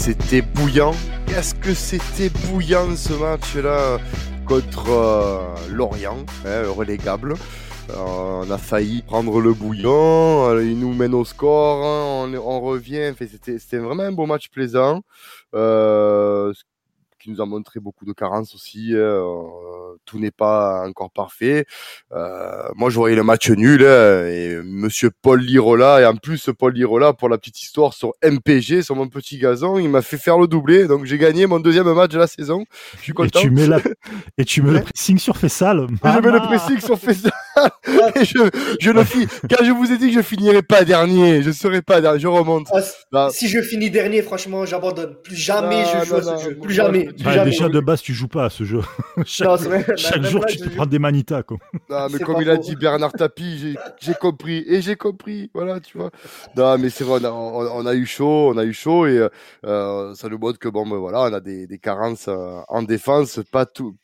C'était bouillant. Qu'est-ce que c'était bouillant ce match-là contre euh, Lorient, hein, relégable. Euh, on a failli prendre le bouillon, euh, il nous mène au score, hein, on, revient. c'était vraiment un beau match plaisant. Qui nous a montré beaucoup de carences aussi. Tout n'est pas encore parfait. Euh, moi, je voyais le match nul hein, et Monsieur Paul Lirola et en plus Paul Lirola pour la petite histoire sur MPG sur mon petit gazon, il m'a fait faire le doublé, donc j'ai gagné mon deuxième match de la saison. Je suis content. Et tu mets, la... et tu mets le pressing sur Fessal. Je mets le pressing sur Fessal. et je, je le finis. Car je vous ai dit que je finirais pas dernier, je serai pas dernier, je remonte. Ah, bah. Si je finis dernier, franchement, j'abandonne. Plus jamais je joue à ce jeu. Plus jamais. Bah, déjà, de base, tu joues pas à ce jeu. chaque, jour, tu te prends des manitas. Quoi. Non, mais comme il a dit Bernard Tapie, j'ai compris. Et j'ai compris. Voilà, tu vois. Non, mais c'est vrai, on a, eu chaud, on a eu chaud. Et euh, ça nous montre que, bon, ben, voilà, on a des, des carences euh, en défense. Pas tout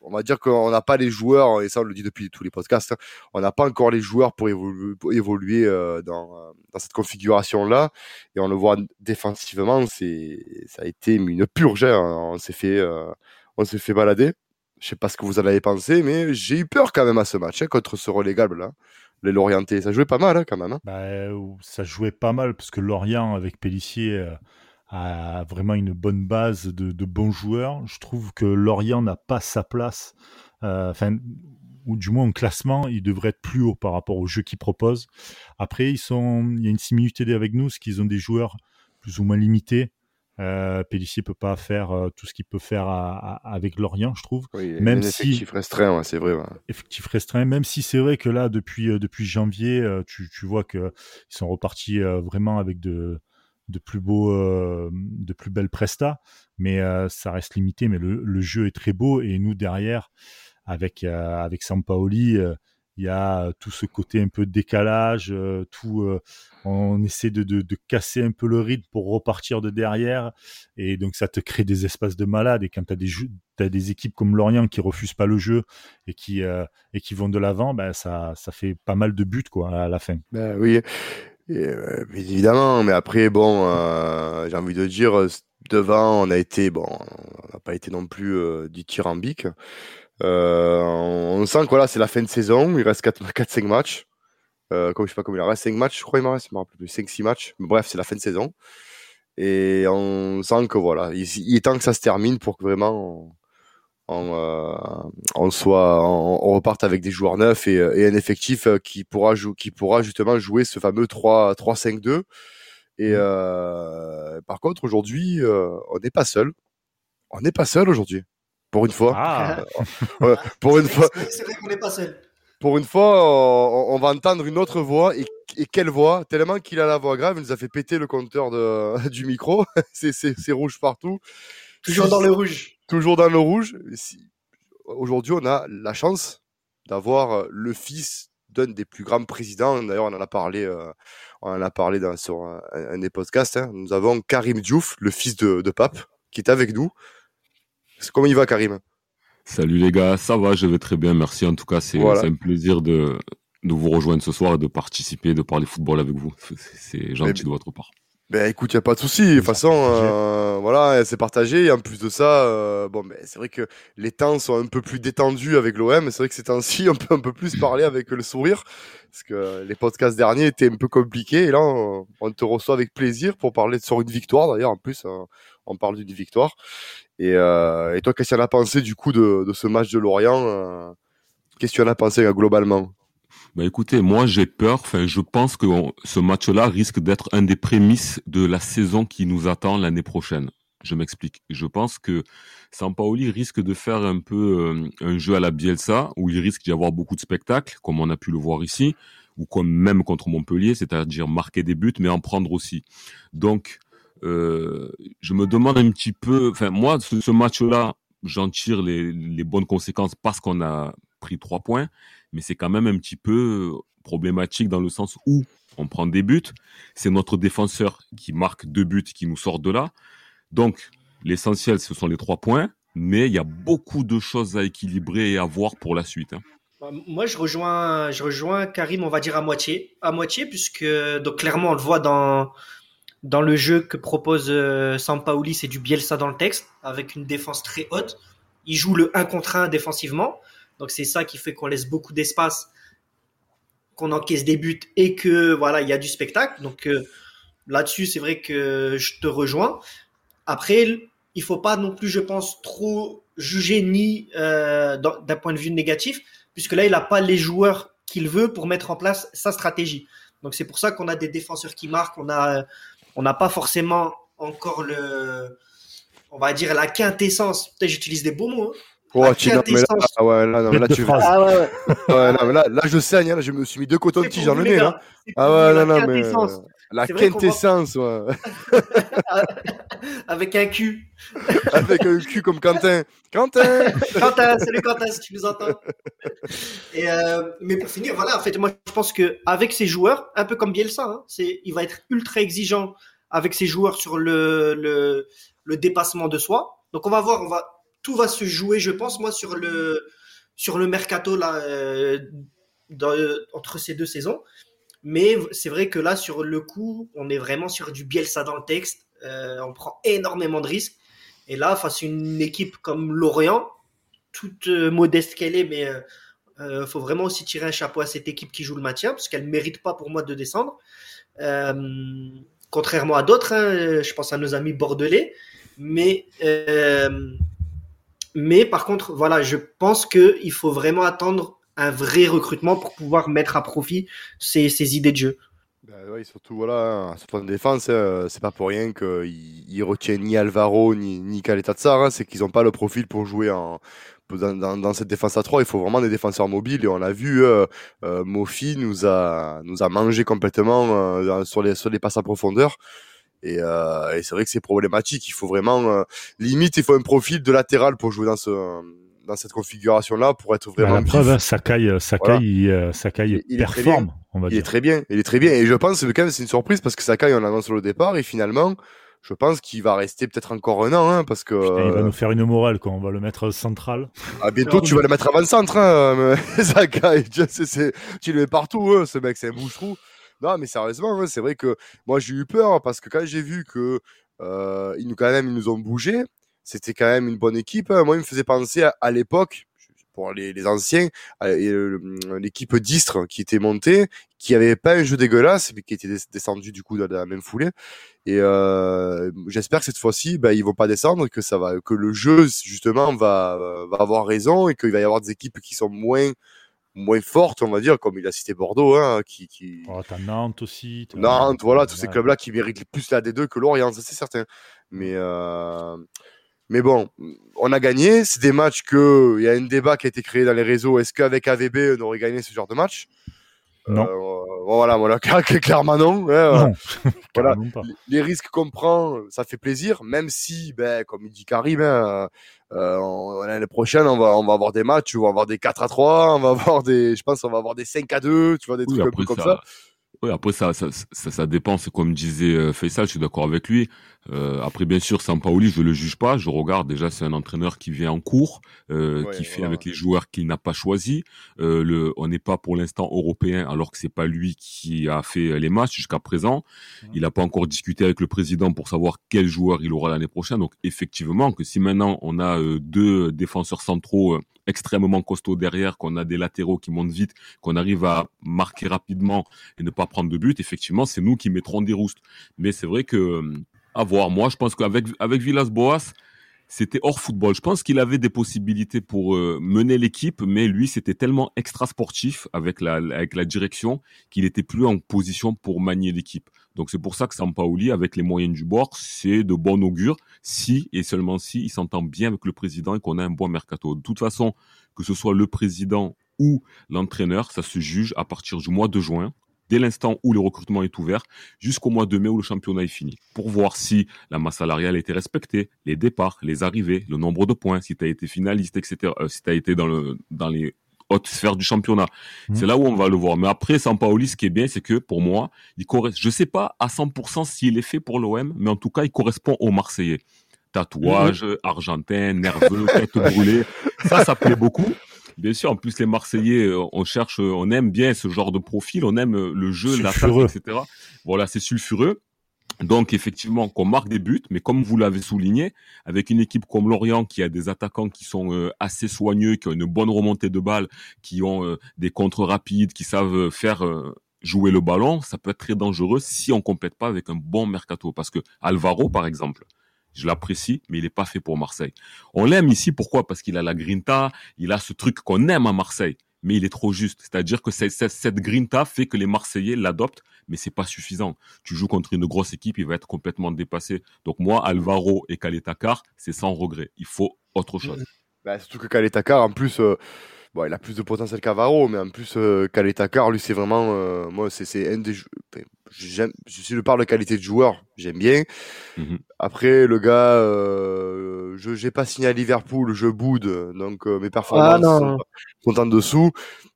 on va dire qu'on n'a pas les joueurs, et ça on le dit depuis tous les podcasts, hein, on n'a pas encore les joueurs pour évoluer, euh, dans, cette configuration-là. Et on le voit défensivement, c'est, ça a été une purge. Hein. On s'est fait, euh, on s'est fait balader. Je sais pas ce que vous en avez pensé, mais j'ai eu peur quand même à ce match hein, contre ce relégable là. Les Lorientais, ça jouait pas mal quand même. Bah, ça jouait pas mal parce que Lorient avec Pellissier euh, a vraiment une bonne base de, bons joueurs. Je trouve que Lorient n'a pas sa place, euh, enfin, ou du moins en classement, il devrait être plus haut par rapport au jeu qu'ils proposent. Après, ils sont, il y a une similitude avec nous, parce qu'ils ont des joueurs plus ou moins limités. Euh, Pellissier peut pas faire euh, tout ce qu'il peut faire avec Lorient, je trouve. Oui, même si effectif restreint, c'est vrai. Effectif restreint, même si c'est vrai que là, depuis euh, depuis janvier, tu, tu vois que ils sont repartis vraiment avec de de plus beaux, euh, de plus belles prestats, mais euh, ça reste limité. Mais le, jeu est très beau et nous derrière, avec euh, avec Sampaoli, il y a tout ce côté un peu décalage, tout, on essaie de, de, de, casser un peu le rythme pour repartir de derrière, et donc ça te crée des espaces de malade. Et quand tu as des as des équipes comme Lorient qui refusent pas le jeu et qui et qui vont de l'avant, ben ça ça fait pas mal de buts quoi à la fin. Ben oui. Euh, évidemment, mais après, bon, euh, j'ai envie de dire, euh, devant, on a été, bon, on n'a pas été non plus euh, dithyrambique. Euh, on sent que voilà, c'est la fin de saison, il reste 4-5 matchs. Euh, comme je sais pas comment il reste 5 matchs, je crois, il m'en reste, je me rappelle plus, 5-6 matchs. Mais bref, c'est la fin de saison. Et on sent que voilà, il, il, est temps que ça se termine pour que vraiment on, euh, on soit on, reparte avec des joueurs neufs et, et un effectif euh, qui pourra jouer qui pourra justement jouer ce fameux 3 3 5 2 et mmh. euh, par contre aujourd'hui euh, on n'est pas seul. On n'est pas seul aujourd'hui. Pour une fois. Ah. pour une fois c'est vrai qu'on n'est pas seul. pour une fois on, on, va entendre une autre voix. Et, et quelle voix? Tellement qu'il a la voix grave il nous a fait péter le compteur de, du micro. C'est rouge partout. Toujours dans le rouge toujours dans le rouge. Aujourd'hui, on a la chance d'avoir euh, le fils d'un des plus grands présidents. D'ailleurs, on en a parlé, euh, on en a parlé dans, sur un, des podcasts. Hein. Nous avons Karim Diouf, le fils de, de Pape, qui est avec nous. Comment il va, Karim? Salut les gars, ça va, je vais très bien, merci. En tout cas, c'est un plaisir de, de vous rejoindre ce soir et de participer, de parler football avec vous. C'est gentil de votre part. Ben écoute, y a pas de souci. De toute façon, euh, voilà, c'est partagé. Et en plus de ça, euh, bon, ben c'est vrai que les temps sont un peu plus détendus avec l'OM. C'est vrai que ces temps-ci, on peut un peu plus parler avec le sourire, parce que les podcasts derniers étaient un peu compliqués. Et là, on, te reçoit avec plaisir pour parler sur une victoire. D'ailleurs, en plus, euh, on parle d'une victoire. Et, et toi, qu'est-ce que tu en as pensé du coup de, de ce match de Lorient Qu'est-ce que tu en as pensé globalement? Bah écoutez, moi j'ai peur. Enfin, je pense que ce match-là risque d'être un des prémices de la saison qui nous attend l'année prochaine. Je m'explique. Je pense que Sampaoli risque de faire un peu euh, un jeu à la Bielsa, où il risque d'y avoir beaucoup de spectacles, comme on a pu le voir ici, ou comme même contre Montpellier, c'est-à-dire marquer des buts, mais en prendre aussi. Donc, euh, je me demande un petit peu. Enfin, moi, ce, match-là, j'en tire les, les bonnes conséquences parce qu'on a pris trois points mais c'est quand même un petit peu problématique dans le sens où on prend des buts, c'est notre défenseur qui marque deux buts qui nous sort de là. Donc, l'essentiel, ce sont les trois points, mais il y a beaucoup de choses à équilibrer et à voir pour la suite. Hein. Bah, moi, je rejoins, je rejoins Karim, on va dire à moitié, à moitié, puisque donc clairement on le voit dans dans le jeu que propose euh, Sampaoli, c'est du Bielsa dans le texte, avec une défense très haute. Il joue le 1 contre 1 défensivement. Donc c'est ça qui fait qu'on laisse beaucoup d'espace, qu'on encaisse des buts et que voilà, il y a du spectacle. Donc euh, là-dessus, c'est vrai que je te rejoins. Après, il faut pas non plus, je pense, trop juger ni euh, d'un point de vue négatif, puisque là, il n'a pas les joueurs qu'il veut pour mettre en place sa stratégie. Donc c'est pour ça qu'on a des défenseurs qui marquent, on a on n'a pas forcément encore le on va dire la quintessence. Peut-être j'utilise des beaux mots. Hein. Oh, tu, non, mais là, ah ouais, là, non, mais là, tu ah, ouais, ouais. ouais non, mais là, là, je saigne, hein, je me suis mis deux cotons-tiges dans le nez, là. Ah ouais, non, non, mais. La quintessence, ouais. Avec un cul. Avec un cul comme Quentin. Quentin Quentin, salut Quentin, si tu nous entends. Et euh, mais pour finir, voilà, en fait, moi, je pense qu'avec ses joueurs, un peu comme Bielsa, hein, c'est, il va être ultra exigeant avec ses joueurs sur le, le, le dépassement de soi. Donc, on va voir, on va, tout va se jouer, je pense, moi, sur le, sur le mercato, là, euh, dans, entre ces deux saisons. Mais c'est vrai que là, sur le coup, on est vraiment sur du Bielsa dans le texte. Euh, on prend énormément de risques. Et là, face à une équipe comme Lorient, toute euh, modeste qu'elle est, mais il euh, faut vraiment aussi tirer un chapeau à cette équipe qui joue le maintien, parce qu'elle ne mérite pas pour moi de descendre. contrairement à d'autres, hein, je pense à nos amis bordelais. Mais, mais par contre, voilà, je pense qu'il faut vraiment attendre un vrai recrutement pour pouvoir mettre à profit ces, idées de jeu. Oui, surtout voilà, surtout en défense, hein, c'est pas pour rien qu'ils il retiennent ni Alvaro ni, ni Caleta Tsar, hein, c'est qu'ils n'ont pas le profil pour jouer en, dans, cette défense à 3, il faut vraiment des défenseurs mobiles et on l'a vu, euh, euh, Mofi nous a, nous mangé complètement euh, sur, les, sur les passes à profondeur. Et, euh, et c'est vrai que c'est problématique. Il faut vraiment, limite, il faut un profil de latéral pour jouer dans ce, dans cette configuration-là pour être vraiment. Bah, la preuve, hein, Sakai, euh, Sakai, il, euh, Sakai il, performe, on va il dire. est très bien, il est très bien. Et je pense que quand même c'est une surprise parce que Sakai on annonce le départ et finalement, je pense qu'il va rester peut-être encore un an, hein, parce que. il va nous faire une morale quand on va le mettre central. Ah bientôt tu vas le mettre avant le centre, hein, Sakai. Tu, le mets partout, hein, ce mec, c'est un bouche-trou. Non, mais sérieusement, c'est vrai que moi j'ai eu peur parce que quand j'ai vu que euh, ils nous quand même ils nous ont bougé c'était quand même une bonne équipe. Hein. Moi, il me faisait penser à, l'époque, pour les, les anciens, l'équipe d'Istre qui était montée, qui avait pas un jeu dégueulasse, mais qui était descendu du coup dans la même foulée. Et euh, j'espère que cette fois-ci, bah, ils vont pas descendre, que ça va, que le jeu justement va, va avoir raison et qu'il va y avoir des équipes qui sont moins moins fortes, on va dire, comme il a cité Bordeaux, hein, qui, qui... Oh, t'as Nantes aussi. Nantes, voilà, tous ces clubs-là qui méritent plus la D2 que Lorient, ça c'est certain. Mais euh, mais bon, on a gagné. C'est des matchs que il y a un débat qui a été créé dans les réseaux. Est-ce qu'avec AVB on aurait gagné ce genre de match? Non. Euh, voilà, voilà, clairement non. Hein, non. voilà, les risques qu'on prend, ça fait plaisir, même si, ben, comme il dit Karim, hein, euh, l'année prochaine, on va, on va avoir des matchs, on va avoir des 4 à 3, on va avoir des, je pense, on va avoir des 5 à 2, tu vois, des trucs un peu comme ça. Oui, après ça, ça, ça, ça dépend. C'est comme disait euh, Faisal, je suis d'accord avec lui. Euh, après, bien sûr, Sampaoli, je le juge pas. Je regarde déjà, c'est un entraîneur qui vient en cours, euh, qui fait avec les joueurs qu'il n'a pas choisi. Euh, le, on n'est pas pour l'instant européen, alors que c'est pas lui qui a fait les matchs jusqu'à présent. Il n'a pas encore discuté avec le président pour savoir quel joueur il aura l'année prochaine. Donc, effectivement, que si maintenant on a euh, deux défenseurs centraux euh, extrêmement costauds derrière, qu'on a des latéraux qui montent vite, qu'on arrive à marquer rapidement et ne pas prendre de but, effectivement, c'est nous qui mettrons des roustes. Mais c'est vrai que à voir. Moi, je pense qu'avec avec Villas-Boas, c'était hors football. Je pense qu'il avait des possibilités pour euh, mener l'équipe, mais lui, c'était tellement extra sportif avec la, avec la direction qu'il était plus en position pour manier l'équipe. Donc c'est pour ça que Sampaoli, avec les moyens du bord, c'est de bon augure si et seulement si il s'entend bien avec le président et qu'on a un bon mercato. De toute façon, que ce soit le président ou l'entraîneur, ça se juge à partir du mois de juin dès l'instant où le recrutement est ouvert jusqu'au mois de mai où le championnat est fini, pour voir si la masse salariale a été respectée, les départs, les arrivées, le nombre de points, si tu as été finaliste, etc., euh, si tu as été dans, le, dans les hautes sphères du championnat. Mmh. C'est là où on va le voir. Mais après, Sampaoli, ce qui est bien, c'est que pour moi, il correspond, je sais pas à 100% s'il est fait pour l'OM, mais en tout cas, il correspond aux Marseillais. Tatouage, mmh. argentin, nerveux, tête brûlée. Ça, ça plaît beaucoup. Bien sûr, en plus les Marseillais, euh, on cherche, euh, on aime bien ce genre de profil, on aime euh, le jeu, l'attaque, etc. Voilà, c'est sulfureux. Donc effectivement, qu'on marque des buts, mais comme vous l'avez souligné, avec une équipe comme Lorient qui a des attaquants qui sont euh, assez soigneux, qui ont une bonne remontée de balles, qui ont euh, des contres rapides, qui savent faire euh, jouer le ballon, ça peut être très dangereux si on complète pas avec un bon mercato. Parce que Alvaro, par exemple, je l'apprécie, mais il n'est pas fait pour Marseille. On l'aime ici, pourquoi? Parce qu'il a la grinta, il a ce truc qu'on aime à Marseille mais il est trop juste. C'est-à-dire que cette grinta fait que les Marseillais l'adoptent, mais c'est pas suffisant. Tu joues contre une grosse équipe, il va être complètement dépassé. Donc moi, Alvaro et Kaletakar, c'est sans regret. Il faut autre chose. Bah, surtout que Kaletakar, en plus, euh, bon, il a plus de potentiel qu'Alvaro, mais en plus, euh, Kaletakar, lui, c'est vraiment, euh, moi, c'est un des, j'aime, si je parle de qualité de joueur, j'aime bien. Mmh Après, le gars, euh, je j'ai pas signé à Liverpool, je boude, donc euh, mes performances ah, sont, en dessous.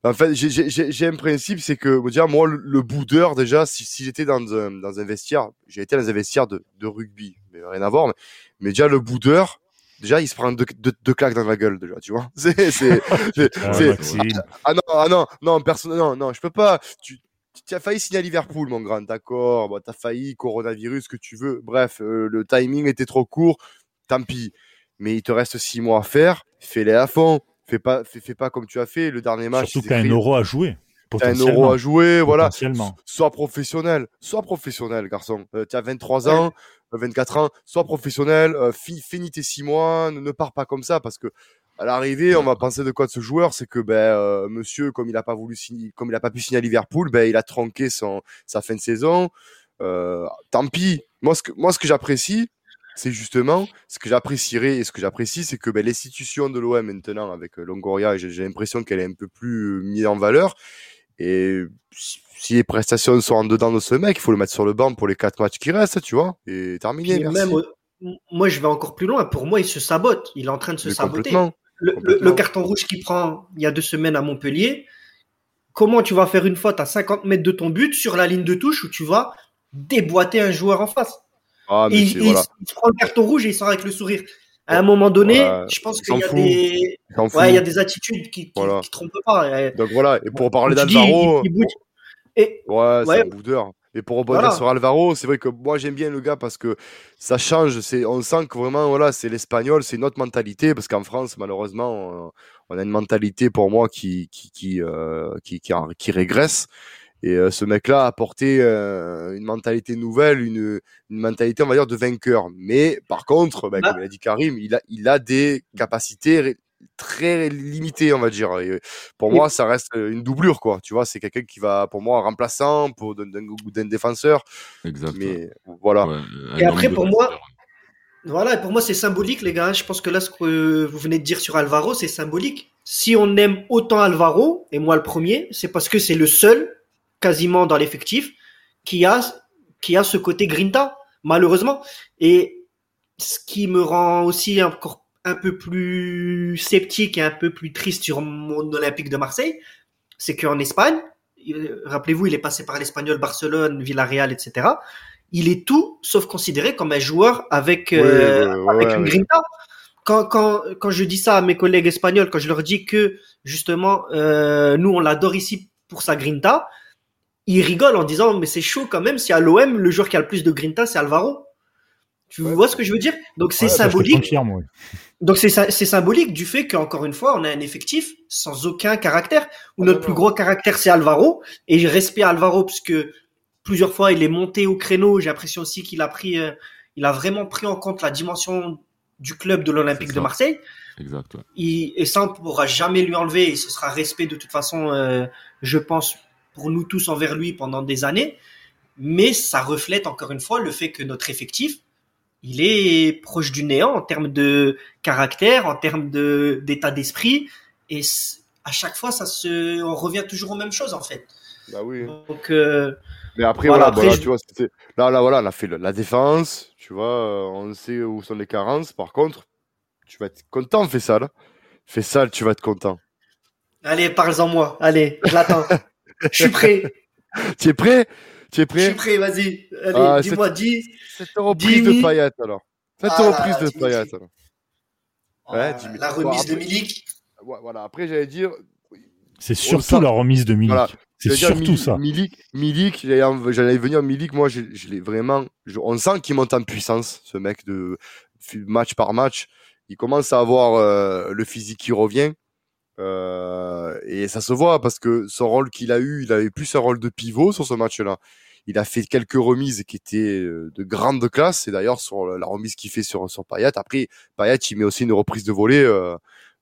En fait, j'ai un principe, c'est que déjà moi, le, boudeur, déjà, si, si j'étais dans un, dans un vestiaire, j'ai été dans un vestiaire de, de rugby, mais rien à voir, mais, mais déjà le boudeur, déjà il se prend deux, deux, claques dans la gueule déjà tu vois c'est c'est ah, ah, non ah non non personne non non je peux pas tu tu as failli signer à Liverpool, mon grand, d'accord. Bon, tu as failli, coronavirus, que tu veux. Bref, euh, le timing était trop court. Tant pis. Mais il te reste six mois à faire. Fais-les à fond. Fais pas, fais, pas comme tu as fait. Le dernier match. Surtout tu as un euro à jouer. T'as un euro à jouer, voilà. Sois professionnel. Sois professionnel, garçon. Euh, tu as 23 ans, 24 ans. Sois professionnel. Euh, finis tes six mois. Ne, ne pars pas comme ça parce que à l'arrivée, on va penser de quoi de ce joueur, c'est que ben euh, monsieur, comme il a pas voulu signer, comme il a pas pu signer à Liverpool, ben il a tronqué son sa fin de saison. Euh, tant pis. Moi ce que moi ce que j'apprécie, c'est justement ce que j'apprécierais et ce que j'apprécie, c'est que ben, l'institution de l'OM maintenant avec euh, Longoria, j'ai l'impression qu'elle est un peu plus mise en valeur. Et si les prestations sont en dedans de ce mec, il faut le mettre sur le banc pour les quatre matchs qui restent, tu vois, et terminé. Même, moi, je vais encore plus loin. Pour moi, il se sabote. Il est en train de se saboter le, carton rouge qu'il prend il y a deux semaines à Montpellier, comment tu vas faire une faute à 50 mètres de ton but sur la ligne de touche où tu vas déboîter un joueur en face? Ah, il, prend le carton rouge et il sort avec le sourire. À un moment donné, je pense qu'il y, a des... il y a des attitudes qui ne trompent pas. Donc voilà, et pour parler d'Alvaro, ouais, c'est un boudeur. Et pour rebondir sur Alvaro, c'est vrai que moi j'aime bien le gars parce que ça change. C'est, on sent que vraiment voilà, c'est l'espagnol, c'est notre mentalité parce qu'en France malheureusement on a une mentalité pour moi qui qui qui euh, qui, qui, régresse. Et euh, ce mec-là a apporté euh, une mentalité nouvelle, une, une mentalité on va dire de vainqueur. Mais par contre, ben, bah. comme l'a dit Karim, il a il a des capacités très limité, on va dire. pour moi, ça reste une doublure, quoi. Tu vois, c'est quelqu'un qui va, pour moi, remplaçant pour d'un défenseur. Exact. Mais voilà. et après, pour moi, voilà, pour moi, c'est symbolique, les gars. Je pense que là, ce que vous venez de dire sur Alvaro, c'est symbolique. Si on aime autant Alvaro, et moi le premier, c'est parce que c'est le seul, quasiment dans l'effectif, qui a, qui a ce côté grinta, malheureusement. Et ce qui me rend aussi encore un peu plus sceptique et un peu plus triste sur mon Olympique de Marseille, c'est qu'en Espagne, rappelez-vous, il est passé par l'Espagnol, Barcelone, Villarreal, etc. Il est tout sauf considéré comme un joueur avec, euh, avec une grinta. Quand, quand, quand je dis ça à mes collègues espagnols, quand je leur dis que justement, euh, nous, on l'adore ici pour sa grinta, ils rigolent en disant, mais c'est chaud quand même, si à l'OM, le joueur qui a le plus de grinta, c'est Alvaro. Tu vois ce que je veux dire? Donc c'est symbolique. Donc c'est symbolique du fait qu'encore une fois, on a un effectif sans aucun caractère. Où notre plus gros caractère c'est Alvaro et je respecte Alvaro parce que plusieurs fois il est monté au créneau. J'ai l'impression aussi qu'il a pris, euh, il a vraiment pris en compte la dimension du club de l'Olympique de Marseille. Exact. et ça, on ne pourra jamais lui enlever et ce sera respect de toute façon, euh, je pense, pour nous tous envers lui pendant des années. Mais ça reflète encore une fois le fait que notre effectif, il est proche du néant en termes de caractère, en termes de d'état d'esprit, et à chaque fois, ça se, on revient toujours aux mêmes choses en fait. Bah oui. Donc, euh, mais après, voilà, bah tu vois, là, là, voilà, on a fait la défense, tu vois, euh, on sait où sont les carences. Par contre, tu vas être content, fais ça, là. Fais ça, tu vas être content. Allez, parle-en moi. Allez, j'attends. Je suis prêt. tu es prêt? Tu es prêt Je suis prêt, vas-y. Allez, ah, dis-moi, dis. Cette reprise de Payet, alors. Cette ah, reprise de Payet, alors. Ouais, la remise de Milik. Voilà, après, j'allais dire. C'est surtout la remise de Milik. C'est surtout ça. Milik, Milik j'allais venir Milik, moi je, je l'ai vraiment. on sent qu'il monte en puissance, ce mec de match par match. Il commence à avoir euh, le physique qui revient. Euh, et ça se voit parce que son rôle qu'il a eu, il avait plus un rôle de pivot sur ce match-là. Il a fait quelques remises qui étaient euh, de grande classe. Et d'ailleurs, sur la remise qu'il fait sur, sur Payet, après, Payet, il met aussi une reprise de volée. Euh,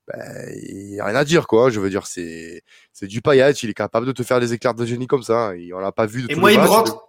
ben, il n'y a rien à dire, quoi. Je veux dire, c'est, c'est du Payet. Il est capable de te faire des éclairs de génie comme ça. Et on l'a pas vu de Et moi, il me rentre.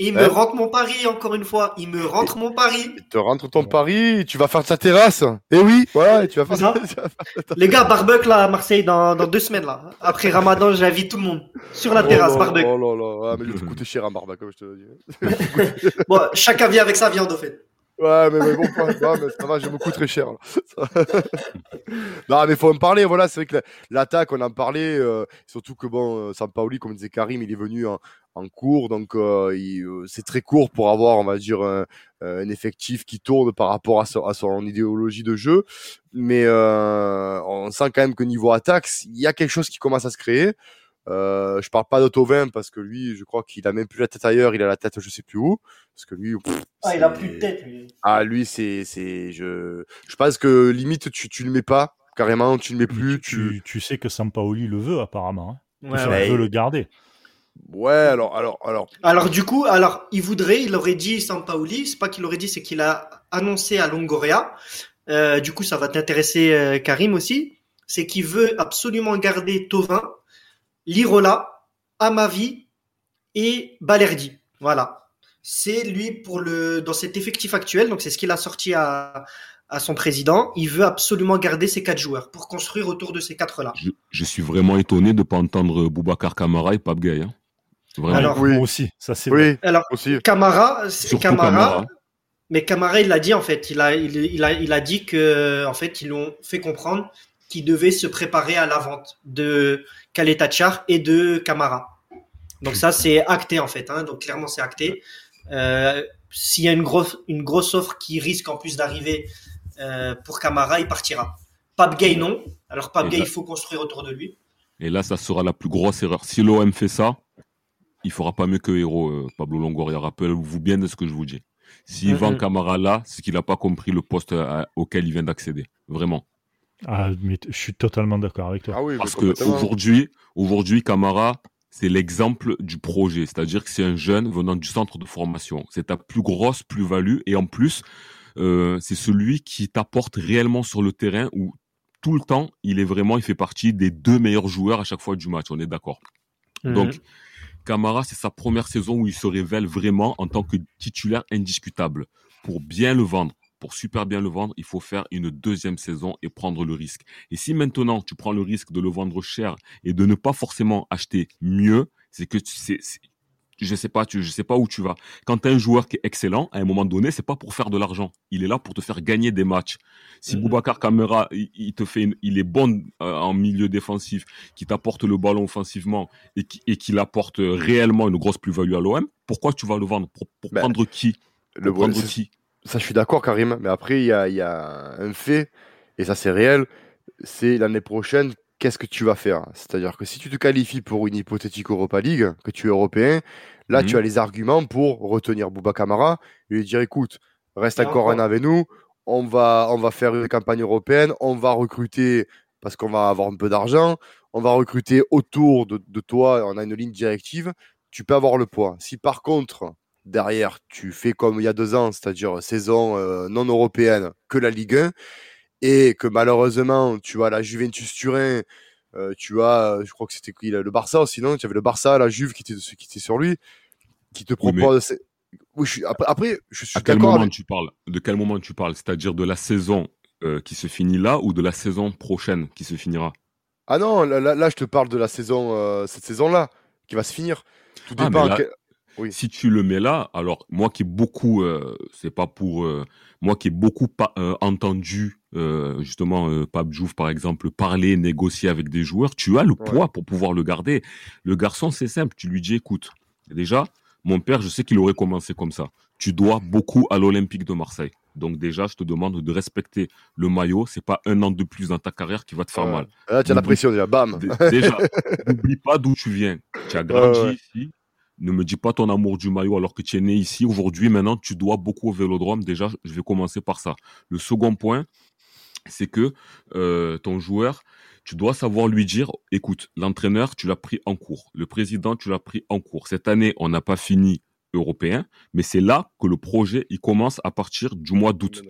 Il me rentre mon pari, encore une fois. Il me rentre mon pari. Il te rentre ton pari, tu vas faire ta terrasse. Eh oui, voilà, tu vas faire Les gars, barbecue là à Marseille dans, dans deux semaines là. Après Ramadan, j'invite tout le monde sur la oh terrasse, barbecue. Oh là là, ah, mais le coûte cher un barbecue, comme je te dis. bon, chacun vient avec sa viande au fait. Ouais, mais, bon, pas, mais ça va, j'ai beaucoup très cher. non, mais faut en parler. Voilà, c'est vrai que l'attaque, on en parlait. Euh, surtout que bon, euh, Sampaoli, comme disait Karim, il est venu en, en cours, donc euh, euh, c'est très court pour avoir, on va dire, un, un, effectif qui tourne par rapport à son, à son idéologie de jeu. Mais on sent quand même que niveau attaque, il y a quelque chose qui commence à se créer. Euh, je parle pas d'Autovin parce que lui, je crois qu'il a même plus la tête ailleurs, il a la tête je sais plus où. Parce que lui, ah, il a plus de tête. Lui. Ah, lui, c'est, c'est, je, je pense que limite tu, tu le mets pas carrément, tu le mets plus. Tu, tu, sais que Sampaoli le veut apparemment. Hein. Ouais, veut le garder. Ouais, alors, alors, alors. Alors du coup, alors il voudrait, il aurait dit Sampaoli, c'est pas qu'il aurait dit, c'est qu'il a annoncé à Longoria. Euh, du coup, ça va t'intéresser, euh, Karim aussi. C'est qu'il veut absolument garder Tovin Lirola, Amavi et Balerdi. Voilà. C'est lui pour le dans cet effectif actuel, donc c'est ce qu'il a sorti à, à son président. Il veut absolument garder ces quatre joueurs pour construire autour de ces quatre-là. Je, suis vraiment étonné de ne pas entendre Boubacar Kamara et Pape Gay. Hein. Alors, oui. aussi, ça c'est oui, Alors, aussi. Camara, Camara, mais Camara, il l'a dit en fait. Il a, il, a, il a dit que en fait, ils l'ont fait comprendre qu'il devait se préparer à la vente de Kaletachar et de Camara. Donc ça, c'est acté en fait. Hein. donc clairement, c'est acté. Euh, S'il y a une grosse, une grosse offre qui risque en plus d'arriver euh, pour Camara, il partira. Pape Gay, non. Alors Pape Gay, il faut construire autour de lui. Et là, ça sera la plus grosse erreur. Si l'OM fait ça, il fera pas mieux que Héros, euh, Pablo Longoria. Rappelez-vous bien de ce que je vous dis. S'il vend Camara là, c'est qu'il n'a pas compris le poste auquel il vient d'accéder. Vraiment. Ah, mais je suis totalement d'accord avec toi. Ah Parce que aujourd'hui, aujourd'hui, Camara, c'est l'exemple du projet. C'est-à-dire que c'est un jeune venant du centre de formation. C'est ta plus grosse plus-value. Et en plus, euh, c'est celui qui t'apporte réellement sur le terrain où tout le temps, il est vraiment, il fait partie des deux meilleurs joueurs à chaque fois du match. On est d'accord. Mhm. Donc, Camara, c'est sa première saison où il se révèle vraiment en tant que titulaire indiscutable pour bien le vendre pour super bien le vendre, il faut faire une deuxième saison et prendre le risque. Et si maintenant tu prends le risque de le vendre cher et de ne pas forcément acheter mieux, c'est que c'est je sais pas, tu, je sais pas où tu vas. Quand tu as un joueur qui est excellent, à un moment donné, c'est pas pour faire de l'argent. Il est là pour te faire gagner des matchs. Si mm-hmm. Boubacar Camara, il, te fait, il est bon euh, en milieu défensif, qui t'apporte le ballon offensivement et qui, et qu'il apporte réellement une grosse plus-value à l'OM, pourquoi tu vas le vendre? Pour, ben, prendre qui? le prendre qui? Ça, je suis d'accord, Karim. Mais après, il y a, y a, un fait, et ça, c'est réel. C'est l'année prochaine, qu'est-ce que tu vas faire? C'est-à-dire que si tu te qualifies pour une hypothétique Europa League, que tu es européen, là, tu mhm. as les arguments pour retenir Bouba Kamara et lui dire écoute, reste encore un avec nous. On va, on va faire une campagne européenne. On va recruter parce qu'on va avoir un peu d'argent. On va recruter autour de, de toi. On a une ligne directive. Tu peux avoir le poids. Si par contre, derrière, tu fais comme il y a deux ans, c'est-à-dire saison euh, non européenne que la Ligue 1, et que malheureusement, tu as la Juventus Turin, euh, tu as, je crois que c'était le Barça aussi, non? Tu avais le Barça, la Juve qui était, qui était sur lui, qui te propose. Oui, je après, je suis à quel moment tu parles? De quel moment tu parles? C'est-à-dire de la saison euh, qui se finit là ou de la saison prochaine qui se finira? Ah non, là, là, je te parle de la saison, cette saison-là, qui va se finir. Tout ah, dépend. Si tu le mets là, alors moi qui ai beaucoup, euh, c'est pas pour euh, moi qui ai beaucoup euh, entendu justement Pape Diouf par exemple parler, négocier avec des joueurs, tu as le poids pour pouvoir le garder. Le garçon, c'est simple, tu lui dis écoute, déjà, mon père, je sais qu'il aurait commencé comme ça. Tu dois beaucoup à l'Olympique de Marseille. Donc déjà, je te demande de respecter le maillot. C'est pas un an de plus dans ta carrière qui va te faire mal. Là, tu as la pression déjà, bam. Déjà, n'oublie pas d'où tu viens. Tu as grandi ici. Ne me dis pas ton amour du maillot alors que tu es né ici. Aujourd'hui, maintenant, tu dois beaucoup au vélodrome. Déjà, je vais commencer par ça. Le second point, c'est que euh, ton joueur, tu dois savoir lui dire, écoute, l'entraîneur, tu l'as pris en cours. Le président, tu l'as pris en cours. Cette année, on n'a pas fini européen, mais c'est là que le projet, il commence à partir du mois d'août.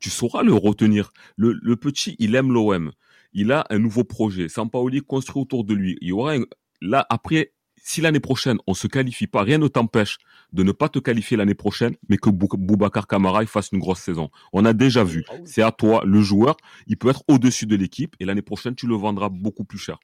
Tu sauras le retenir. Le, le petit, il aime l'OM. Il a un nouveau projet. Sampaoli construit autour de lui. Il y aura là, après, si l'année prochaine, on se qualifie pas, rien ne t'empêche de ne pas te qualifier l'année prochaine, mais que Boubacar Kamara il fasse une grosse saison. On a déjà vu. Ah c'est à toi, le joueur. Il peut être au-dessus de l'équipe et l'année prochaine, tu le vendras beaucoup plus cher.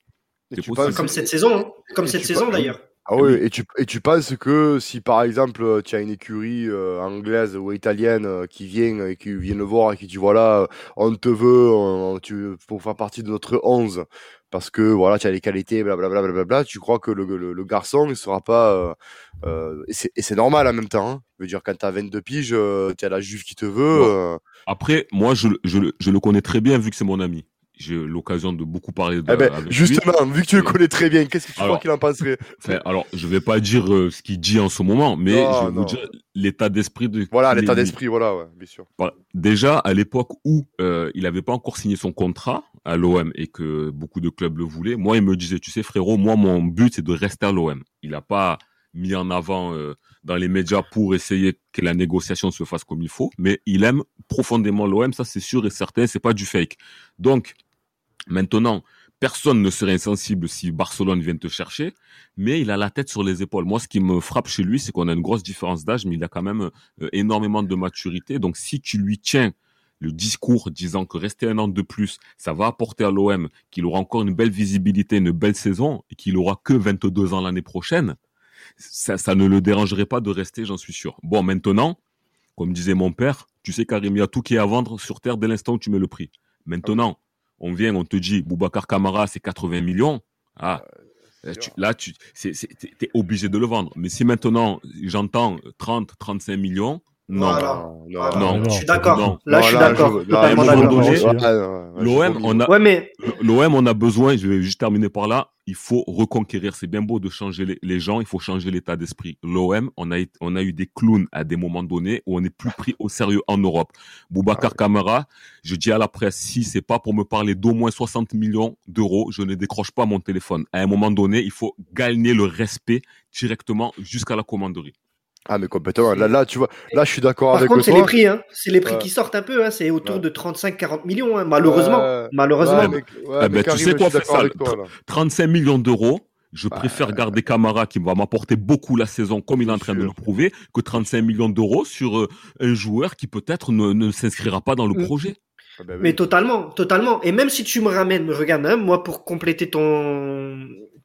Comme cette saison, hein. comme cette saison d'ailleurs. Ah oui, et tu, et tu penses que si par exemple tu as une écurie euh, anglaise ou italienne euh, qui vient et qui vient le voir et qui dit voilà, on te veut tu, pour faire partie de notre 11 parce que voilà, tu as les qualités, blablabla, bla, bla, bla, tu crois que le, le, le garçon ne sera pas. Euh, euh et c'est normal en même temps. Hein. Je veux dire, quand tu as 22 piges, tu as la juve qui te veut. Après, moi, je, je, je le connais très bien vu que c'est mon ami j'ai l'occasion de beaucoup parler de, eh ben, justement, vu que tu le connais très bien, qu'est-ce que tu crois qu'il en penserait Alors, je vais pas dire euh, ce qu'il dit en ce moment, mais je vais vous dire l'état d'esprit de. Voilà, l'état d'esprit, voilà, ouais, bien sûr. Déjà, à l'époque où euh, il avait pas encore signé son contrat à l'OM et que beaucoup de clubs le voulaient, moi, il me disait, tu sais, frérot, moi, mon but, c'est de rester à l'OM. Il a pas mis en avant euh, dans les médias pour essayer que la négociation se fasse comme il faut, mais il aime profondément l'OM, ça c'est sûr et certain, c'est pas du fake. Donc, Maintenant, personne ne serait insensible si Barcelone vient te chercher, mais il a la tête sur les épaules. Moi, ce qui me frappe chez lui, c'est qu'on a une grosse différence d'âge, mais il a quand même euh, énormément de maturité. Donc, si tu lui tiens le discours disant que rester un an de plus, ça va apporter à l'OM qu'il aura encore une belle visibilité, une belle saison, et qu'il aura que 22 ans l'année prochaine, ça, ça ne le dérangerait pas de rester, j'en suis sûr. Bon, maintenant, comme disait mon père, tu sais, Karim, il y a tout qui est à vendre sur Terre dès l'instant où tu mets le prix. Maintenant, on vient, on te dit, Boubacar Camara, c'est 80 millions. Ah, euh, là, tu, es obligé de le vendre. Mais si maintenant, j'entends 30, 35 millions, non, non, non, je suis d'accord. Là, je suis d'accord. L'OM, on a, ouais, mais... l'OM, on a besoin. Je vais juste terminer par là. Il faut reconquérir. C'est bien beau de changer les, gens. Il faut changer l'état d'esprit. L'OM, on a, on a eu des clowns à des moments donnés où on n'est plus pris au sérieux en Europe. Boubacar Kamara, je dis à la presse, si c'est pas pour me parler d'au moins 60 millions d'euros, je ne décroche pas mon téléphone. À un moment donné, il faut gagner le respect directement jusqu'à la commanderie. Ah mais complètement. Là, là, tu vois, là, je suis d'accord avec toi. Par contre, c'est les prix, hein. C'est les prix qui sortent un peu, hein. C'est autour de 35-40 millions, hein. malheureusement. malheureusement. Eh ben, tu sais quoi, ça 35 millions d'euros. Je préfère garder Camara qui va m'apporter beaucoup la saison, comme il est en train de le prouver, que 35 millions d'euros sur euh, un joueur qui peut-être ne, ne s'inscrira pas dans le mm. projet. Ah ben mais totalement, totalement. Et même si tu me ramènes, regarde, hein, moi pour compléter ton,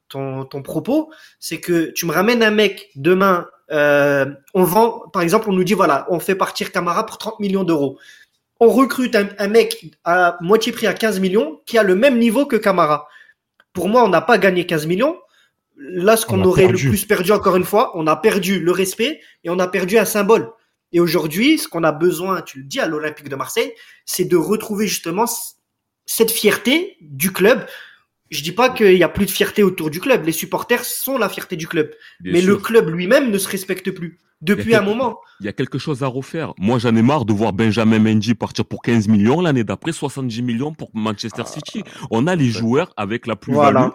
ton, ton propos, c'est que tu me ramènes un mec demain euh, on vend, par exemple, on nous dit voilà, on fait partir Camara pour 30 millions d'euros. On recrute un, mec à moitié prix à 15 millions qui a le même niveau que Camara. Pour moi, on n'a pas gagné 15 millions. Là, ce qu'on aurait le plus perdu encore une fois, on a perdu le respect et on a perdu un symbole. Et aujourd'hui, ce qu'on a besoin, tu le dis à l'Olympique de Marseille, c'est de retrouver justement cette fierté du club je dis pas qu'il y a plus de fierté autour du club. Les supporters sont la fierté du club. mais le club lui-même ne se respecte plus. Depuis un moment. Il y a quelque chose à refaire. Moi, j'en ai marre de voir Benjamin Mendy partir pour 15 millions l'année d'après, 70 millions pour Manchester ah. City. On a les joueurs avec la plus-value.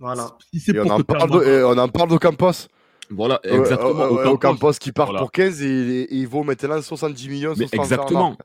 Voilà. on, en parle de, on en parle de Campos. Voilà, exactement. au Campos qui part pour 15 et, il vaut maintenant 70 millions. exactement.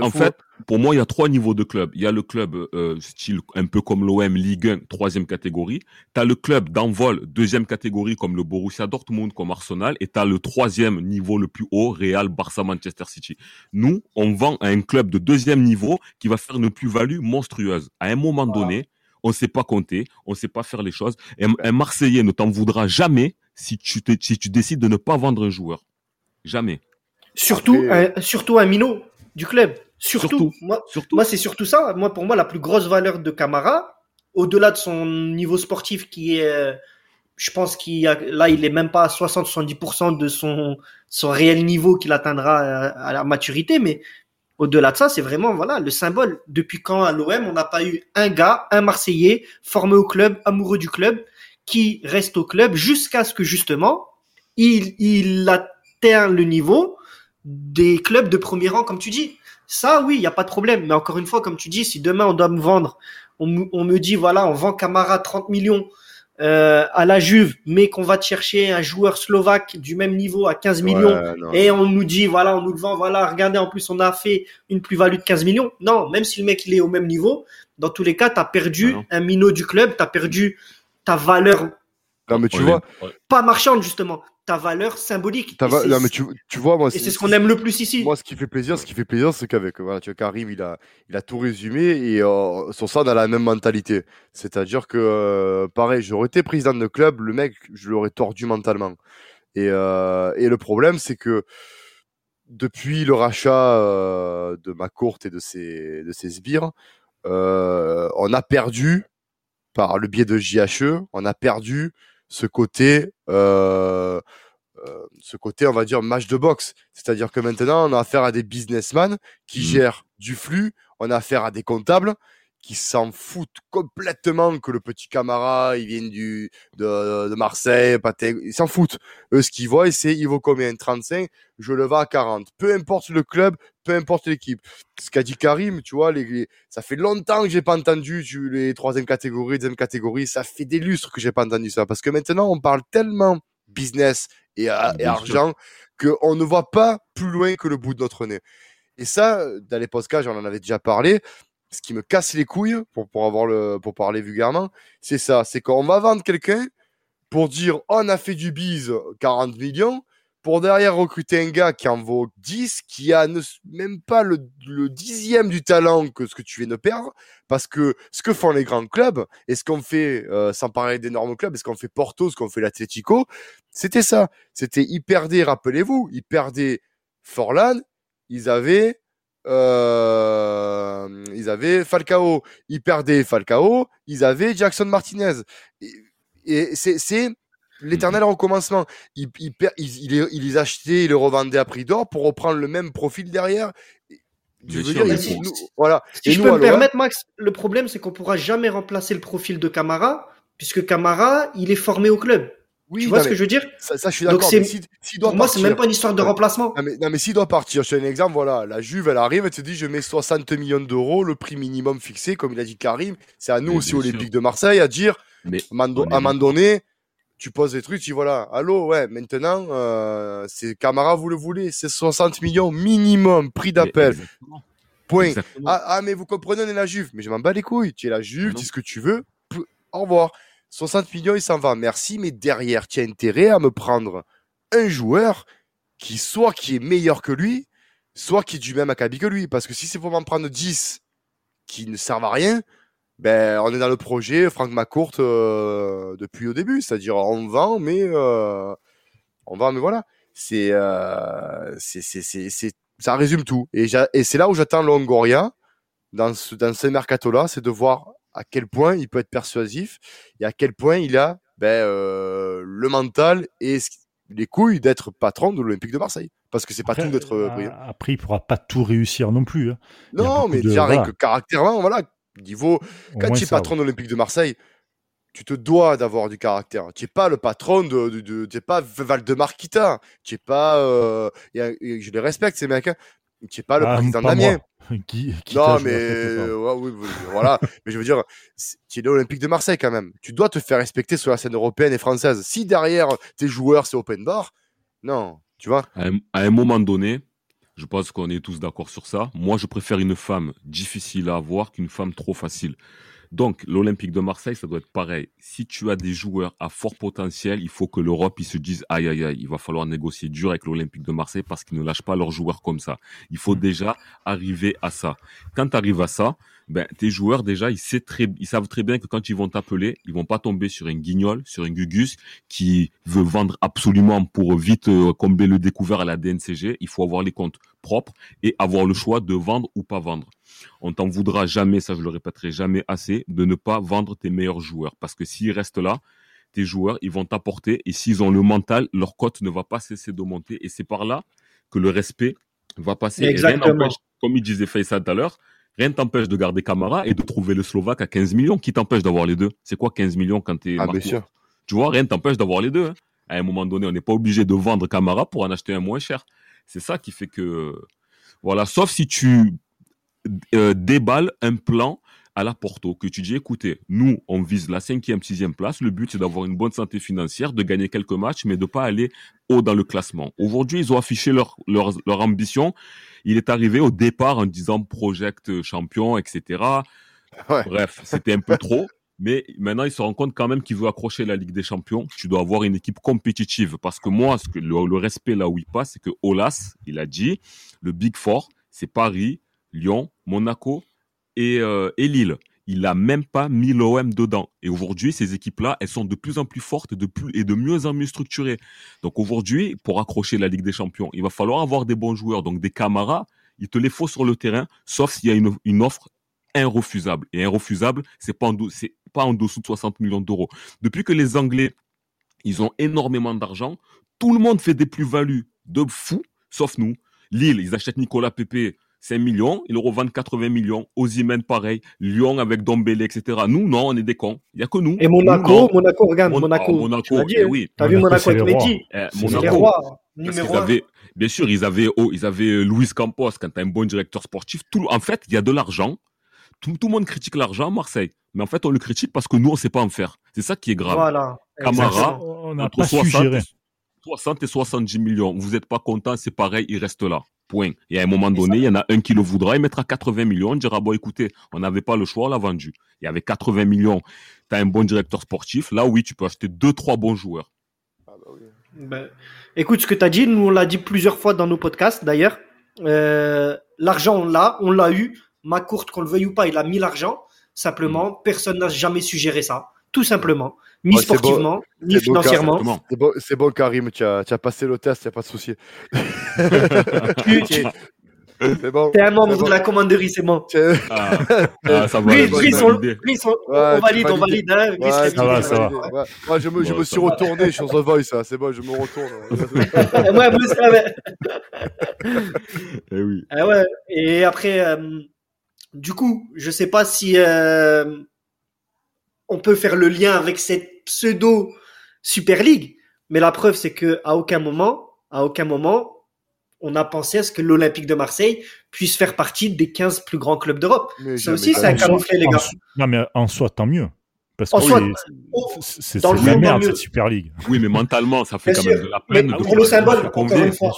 en fait, pour moi, il y a trois niveaux de club. Il y a le club euh, style un peu comme l'OM Ligue 1, troisième catégorie. Tu as le club d'envol, deuxième catégorie comme le Borussia Dortmund, comme Arsenal. Et tu as le troisième niveau le plus haut, Real, Barça, Manchester City. Nous, on vend à un club de deuxième niveau qui va faire une plus-value monstrueuse. À un moment donné, on ne sait pas compter, on ne sait pas faire les choses. Et un Marseillais ne t'en voudra jamais si tu, si tu décides de ne pas vendre un joueur. Jamais. Surtout, un, surtout un minot du club. Surtout. Moi, moi c'est surtout ça. Moi, pour moi, la plus grosse valeur de Camara, au-delà de son niveau sportif qui est, je pense qu'il là, il est même pas à 60-70% de son, son réel niveau qu'il atteindra à, la maturité, mais Au-delà de ça, c'est vraiment voilà le symbole. Depuis quand à l'OM, on n'a pas eu un gars, un Marseillais formé au club, amoureux du club, qui reste au club jusqu'à ce que justement il, il atteigne le niveau des clubs de premier rang, comme tu dis. Ça, oui, il n'y a pas de problème. Mais encore une fois, comme tu dis, si demain on doit me vendre, on, on me dit voilà, on vend Camara 30 millions euh, à la Juve, mais qu'on va chercher un joueur slovaque du même niveau à 15 millions, et on nous dit, voilà, on nous le vend, voilà, regardez, en plus, on a fait une plus-value de 15 millions. Non, même si le mec, il est au même niveau, dans tous les cas, tu as perdu un minot du club, tu as perdu ta valeur. Non, mais tu vois. Pas marchande, justement ta valeur symbolique. non, mais tu, tu, vois, moi, et c'est ce qu'on aime le plus ici. Moi, ce qui fait plaisir, ce qui fait plaisir, c'est qu'avec voilà, tu vois, Karim, il a, il a tout résumé et euh, sur ça, on a la même mentalité. C'est-à-dire que, euh, pareil, j'aurais été président de club, le mec, je l'aurais tordu mentalement. Et, euh, et le problème, c'est que depuis le rachat euh, de ma courte et de ses, de ses sbires, euh, on a perdu, par le biais de JHE, on a perdu ce côté, euh, euh, ce côté, on va dire, match de boxe. C'est-à-dire que maintenant, on a affaire à des businessmen qui mmh. gèrent du flux, on a affaire à des comptables qui s'en foutent complètement que le petit Camara, il vienne du, de, de Marseille, Pathé, ils s'en foutent. Eux, ce qu'ils voient, c'est, il vaut combien? 35, je le vends à 40. Peu importe le club, peu importe l'équipe. Ce qu'a dit Karim, tu vois, les, ça fait longtemps que j'ai pas entendu tu, les troisième catégories, deuxième catégorie. Ça fait des lustres que j'ai pas entendu ça. Parce que maintenant, on parle tellement business et, et argent qu'on ne voit pas plus loin que le bout de notre nez. Et ça, dans les podcasts, j'en en avais déjà parlé ce qui me casse les couilles, pour, pour, avoir le, pour parler vulgairement, c'est ça. C'est qu'on va vendre quelqu'un pour dire on a fait du bise 40 millions, pour derrière recruter un gars qui en vaut 10, qui a même pas le, dixième du talent que ce que tu viens de perdre, parce que ce que font les grands clubs, et ce qu'on fait, euh, sans parler d'énormes clubs, et ce qu'on fait Porto, ce qu'on fait l'Atletico, c'était ça. C'était, ils perdaient, rappelez-vous, ils perdaient Forlan, ils avaient euh, ils avaient Falcao, ils perdaient Falcao, ils avaient Jackson Martinez. Et, c'est l'éternel recommencement. Ils, ils, ils, ils, les achetaient, ils les revendaient à prix d'or pour reprendre le même profil derrière. Je veux dire, voilà. Si je peux me permettre, Max, le problème, c'est qu'on pourra jamais remplacer le profil de Camara, puisque Camara, il est formé au club. Oui, tu vois ce que je veux dire ça, je suis d'accord. Si, pour moi, c'est même pas une histoire de remplacement. Non, mais, non, mais s'il doit partir, je te donne un exemple, voilà, la Juve, elle arrive, elle te dit, je mets 60 millions d'euros, le prix minimum fixé, comme il a dit Karim. C'est à nous aussi, Olympique de Marseille, à dire, mais, à un moment donné, tu poses des trucs, tu dis, voilà, allô, ouais, maintenant, euh, c'est Camara, vous le voulez, c'est 60 millions minimum, prix d'appel. Point. Ah, ah, mais vous comprenez, on est la Juve. Mais je m'en bats les couilles. Tu es la Juve, dis ce que tu veux. Au revoir. 60 millions, il s'en va. Merci, mais derrière, tu as intérêt à me prendre un joueur qui soit qui est meilleur que lui, soit qui est du même acabit que lui. Parce que si c'est pour m'en prendre 10 qui ne servent à rien, ben on est dans le projet Franck McCourt euh, depuis au début. C'est-à-dire on vend, mais euh, on vend, mais voilà. C'est, euh, c'est, c'est, c'est, ça résume tout. Et, et c'est là où j'attends Longoria dans ce, dans ce mercato-là, c'est de voir à quel point il peut être persuasif et à quel point il a ben, euh, le mental et les couilles d'être patron de l'Olympique de Marseille. Parce que c'est pas tout d'être euh, brillant. Après, il pourra pas tout réussir non plus. Hein. Non, mais déjà, rien que caractère, voilà, niveau. Quand tu es patron de l'Olympique de Marseille, tu te dois d'avoir du caractère. Tu n'es pas le patron de, de, tu n'es pas Valdemar Kita. Tu n'es pas, euh, je les respecte ces mecs. Hein. Tu n'es pas le ah, président d'Amiens. qui, non, mais euh, oui, voilà. mais je veux dire, tu es l'Olympique de Marseille quand même. Tu dois te faire respecter sur la scène européenne et française. Si derrière tes joueurs c'est open bar, non, tu vois. À un, moment donné, je pense qu'on est tous d'accord sur ça. Moi, je préfère une femme difficile à avoir qu'une femme trop facile. Donc, l'Olympique de Marseille, ça doit être pareil. Si tu as des joueurs à fort potentiel, il faut que l'Europe, ils se dise, aïe, aïe, aïe, il va falloir négocier dur avec l'Olympique de Marseille parce qu'ils ne lâchent pas leurs joueurs comme ça. Il faut mm. déjà arriver à ça. Quand tu arrives à ça, ben, tes joueurs, déjà, ils, savent très, ils savent très bien que quand ils vont t'appeler, ils vont pas tomber sur un guignol, sur un gugus qui veut vendre absolument pour vite euh, combler le découvert à la DNCG. Il faut avoir les comptes propres et avoir le choix de vendre ou pas vendre. On t'en voudra jamais, ça je le répéterai jamais assez, de ne pas vendre tes meilleurs joueurs. Parce que s'ils restent là, tes joueurs, ils vont t'apporter. Et s'ils ont le mental, leur cote ne va pas cesser de monter. Et c'est par là que le respect va passer. Exactement. comme il disait Faisal tout à l'heure, rien ne t'empêche de garder Camara et de trouver le Slovaque à 15 millions. Qui t'empêche d'avoir les deux? C'est quoi 15 millions quand t'es Ah, bien sûr. Tu vois, rien ne t'empêche d'avoir les deux. hein. À un moment donné, on n'est pas obligé de vendre Camara pour en acheter un moins cher. C'est ça qui fait que voilà. Sauf si tu euh, déballes un plan à la Porto, que tu dis, écoutez, nous, on vise la cinquième, sixième place. Le but, c'est d'avoir une bonne santé financière, de gagner quelques matchs, mais de pas aller haut dans le classement. Aujourd'hui, ils ont affiché leur, leur, leur ambition. Il est arrivé au départ en disant project champion, etc. Ouais. Bref, c'était un peu trop. Mais maintenant, il se rend compte quand même qu'il veut accrocher la Ligue des Champions. Tu dois avoir une équipe compétitive. Parce que moi, ce que le, le respect là où il passe, c'est que Olas, il a dit, le Big Four, c'est Paris, Lyon, Monaco et, euh, et Lille. Il a même pas mis l'OM dedans. Et aujourd'hui, ces équipes-là, elles sont de plus en plus fortes de, plus, et de mieux en mieux structurées. Donc aujourd'hui, pour accrocher la Ligue des Champions, il va falloir avoir des bons joueurs, donc des camarades. Il te les faut sur le terrain, sauf s'il y a une, offre irrefusable. Et irrefusable, c'est pas pas en dessous de 60 millions d'euros. Depuis que les Anglais, ils ont énormément d'argent, tout le monde fait des plus-values de fou, sauf nous. Lille, ils achètent Nicolas Pepe 5 millions, ils le revendent 80 millions. Osimhen, pareil. Lyon avec Dombele, etc. Nous, non, on est des cons. Il y a que nous. Et Monaco. Monaco, regarde, Mon- Monaco. ah, Monaco, tu dit, eh hein. oui. T'as vu Monaco, avec. Mehdi Eh, C'est Monaco. les rois. Parce qu'ils avaient, bien sûr, ils avaient, oh, ils avaient euh, Luis Campos, quand t'as un bon directeur sportif. Tout, en fait, il y a de l'argent. Tout, tout le monde critique l'argent à Marseille. Mais en fait, on le critique parce que nous, on sait pas en faire. C'est ça qui est grave. Voilà. Camara. On n'a Entre pas su 60, gérer. 60 et 70 millions. Vous n'êtes pas content, c'est pareil, il reste là. Point. Et à un moment donné, il y en a un qui le voudra, il mettra 80 millions, on dira, bon, écoutez, on n'avait pas le choix, on l'a vendu. Il y avait 80 millions, tu as un bon directeur sportif. Là, oui, tu peux acheter deux, trois bons joueurs. Ben, écoute, ce que tu as dit, nous on l'a dit plusieurs fois dans nos podcasts d'ailleurs. Euh, l'argent, on l'a, on l'a eu. Ma courte, qu'on le veuille ou pas, il a mis l'argent. Simplement, personne n'a jamais su gérer ça. Tout simplement. Ni Ouais, c'est beau- sportivement, ni financièrement. C'est bon, c'est bon, Karim, tu as, tu as passé le test, il a pas de souci. Tu- tu- C'est bon. T'es un membre bon. de la commanderie, c'est bon. Ah, ah, ça va, on, valide, on valide. Hein, Ouais, ça va, ça va. Ouais. Ouais, je me, je me ça suis va. retourné sur The Voice, là. c'est bon, je me retourne. Ouais, moi ouais. Eh oui. Ah ouais. Et après, euh, du coup, je sais pas si euh, on peut faire le lien avec cette pseudo Super League, mais la preuve c'est que à aucun moment, à aucun moment, on a pensé à ce que l'Olympique de Marseille puisse faire partie des 15 plus grands clubs d'Europe. Ça aussi, c'est un camouflet, les gars. Non, mais en soi, tant mieux. Parce En que soi, oui, c'est la tant merde, cette Super League. Oui, mais mentalement, ça fait quand même de la peine. Mais de pour le symbole, encore une fois.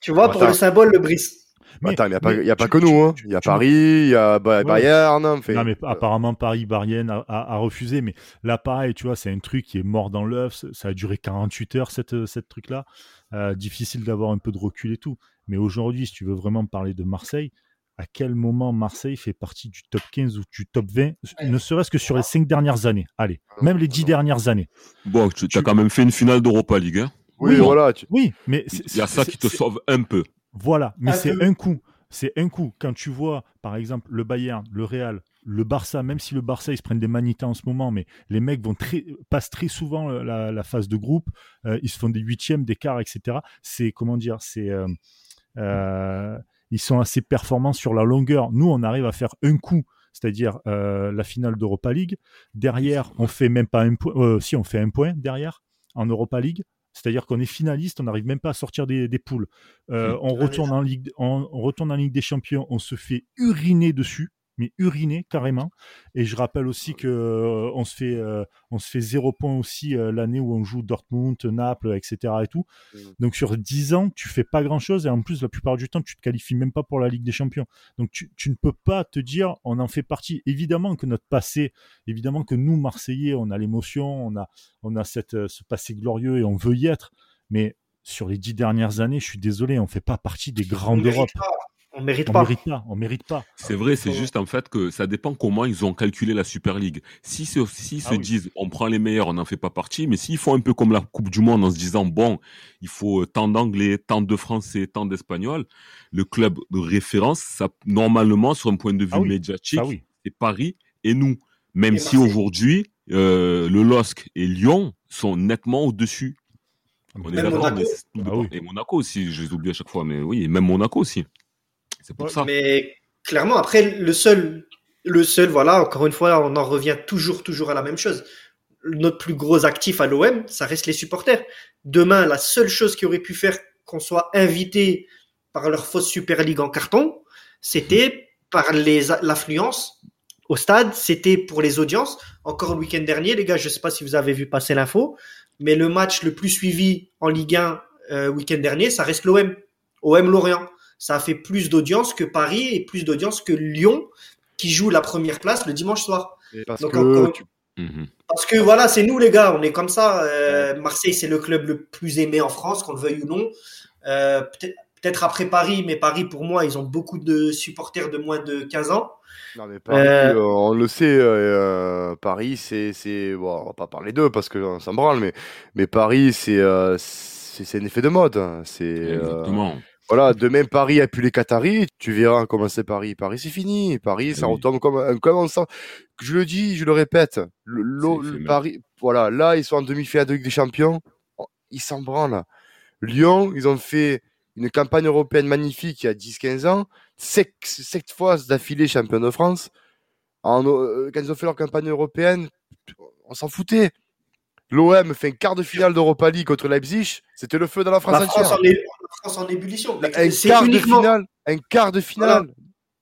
Tu vois, pour le symbole, le Brice. Mais- Attends, il n'y a pas, mais y a pas tu- que nous. Hein. Il y a tu- Paris, il y a Ba- Ouais. Bayern. Enfin, Non, mais euh, apparemment, Paris, Barienne a, a- a refusé. Mais là, pareil, tu vois, c'est un truc qui est mort dans l'œuf. Ça- a duré 48 heures, cette, cette truc-là. Euh, difficile d'avoir un peu de recul et tout. Mais aujourd'hui, si tu veux vraiment parler de Marseille, à quel moment Marseille fait partie du top 15 ou du top 20, ne serait-ce que sur les 5 dernières années? Allez, même les 10 dernières années. Bon, tu as Tu- quand même fait une finale d'Europa League. Hein. oui, oui, voilà. tu- Oui, mais c'est- Il y a ça qui te sauve un peu. Voilà, mais Un c'est un coup. C'est un coup. Quand tu vois, par exemple, le Bayern, le Real, le Barça, même si le Barça, ils se prennent des manitas en ce moment, mais les mecs vont très, passent très souvent euh, la, la phase de groupe, euh, ils se font des huitièmes, des quarts, etc. C'est, comment dire, c'est, euh, euh, ils sont assez performants sur la longueur. Nous, on arrive à faire un coup, c'est-à-dire euh, la finale d'Europa League. Derrière, on fait même pas un point, euh, si on fait un point derrière en Europa League. C'est-à-dire qu'on est finaliste, on n'arrive même pas à sortir des, des poules. Euh, on, retourne en Ligue, on, on retourne en Ligue des Champions, on se fait uriner dessus, mais uriner carrément. Et je rappelle aussi que euh, on se fait, euh, on se fait zéro point aussi euh, l'année où on joue Dortmund, Naples, etc. Et tout. Mm. Donc sur 10 ans, tu fais pas grand-chose et en plus la plupart du temps, tu te qualifies même pas pour la Ligue des Champions. Donc tu, tu ne peux pas te dire, on en fait partie. Évidemment que notre passé, évidemment que nous Marseillais, on a l'émotion, on a, on a cette, euh, ce passé glorieux et on veut y être. Mais sur les dix dernières années, je suis désolé, on fait pas partie des d'Europe. pas. On mérite On pas. mérite pas, on mérite pas. C'est vrai, c'est juste en fait que ça dépend comment ils ont calculé la Super League. Si se, s'ils Ah se oui. disent on prend les meilleurs, on n'en fait pas partie, mais s'ils font un peu comme la Coupe du Monde en se disant bon, il faut euh, tant d'anglais, tant de français, tant d'espagnols, le club de référence, ça normalement sur un point de vue Ah oui, médiatique, oui. c'est Paris et nous. Même Et si aujourd'hui euh, le LOSC et Lyon sont nettement au-dessus. On est Même d'accord, Monaco. mais c'est tout Ah dépend. oui. Et Monaco aussi, je les oublie à chaque fois, mais oui, et même Monaco aussi. C'est pour ça. Mais clairement, après, le seul, le seul, voilà, encore une fois, on en revient toujours, toujours à la même chose. Notre plus gros actif à l'OM, ça reste les supporters. Demain, la seule chose qui aurait pu faire qu'on soit invité par leur fausse Super League en carton, c'était par les l'affluence au stade, c'était pour les audiences. Encore le week-end dernier, les gars, je sais pas si vous avez vu passer l'info, mais le match le plus suivi en Ligue 1 euh, week-end dernier, ça reste l'OM, OM Lorient. Ça a fait plus d'audience que Paris et plus d'audience que Lyon, qui joue la première place le dimanche soir. Parce Donc, que encore- tu- Mhm. Parce que voilà, c'est nous les gars, on est comme ça. Euh, Marseille, c'est le club le plus aimé en France, qu'on le veuille ou non. Euh, Peut-être peut-être après Paris, mais Paris, pour moi, ils ont beaucoup de supporters de moins de 15 ans. Non mais Paris, Euh, euh, on le sait, euh, Paris c'est c'est bon, on va pas parler d'eux parce que on s'en branle, mais mais Paris c'est euh, c'est c'est un effet de mode. hein. C'est euh, Exactement. Voilà, demain Paris a pu les Qataris, tu verras comment c'est Paris. Paris c'est fini, Paris ça Oui. retombe comme un comme on sent. Je le dis, je le répète, le. Paris, voilà, là ils sont en demi-finale de Ligue des Champions, Oh, ils s'en branlent. Lyon, ils ont fait une campagne européenne magnifique il y a 10-15 ans, sept, sept fois d'affilée champion de France. En, euh, quand ils ont fait leur campagne européenne, on s'en foutait. L'OM fait un quart de finale d'Europa League contre Leipzig, c'était le feu dans la France La France, en est, la France en ébullition. Un quart de finale, un quart de finale.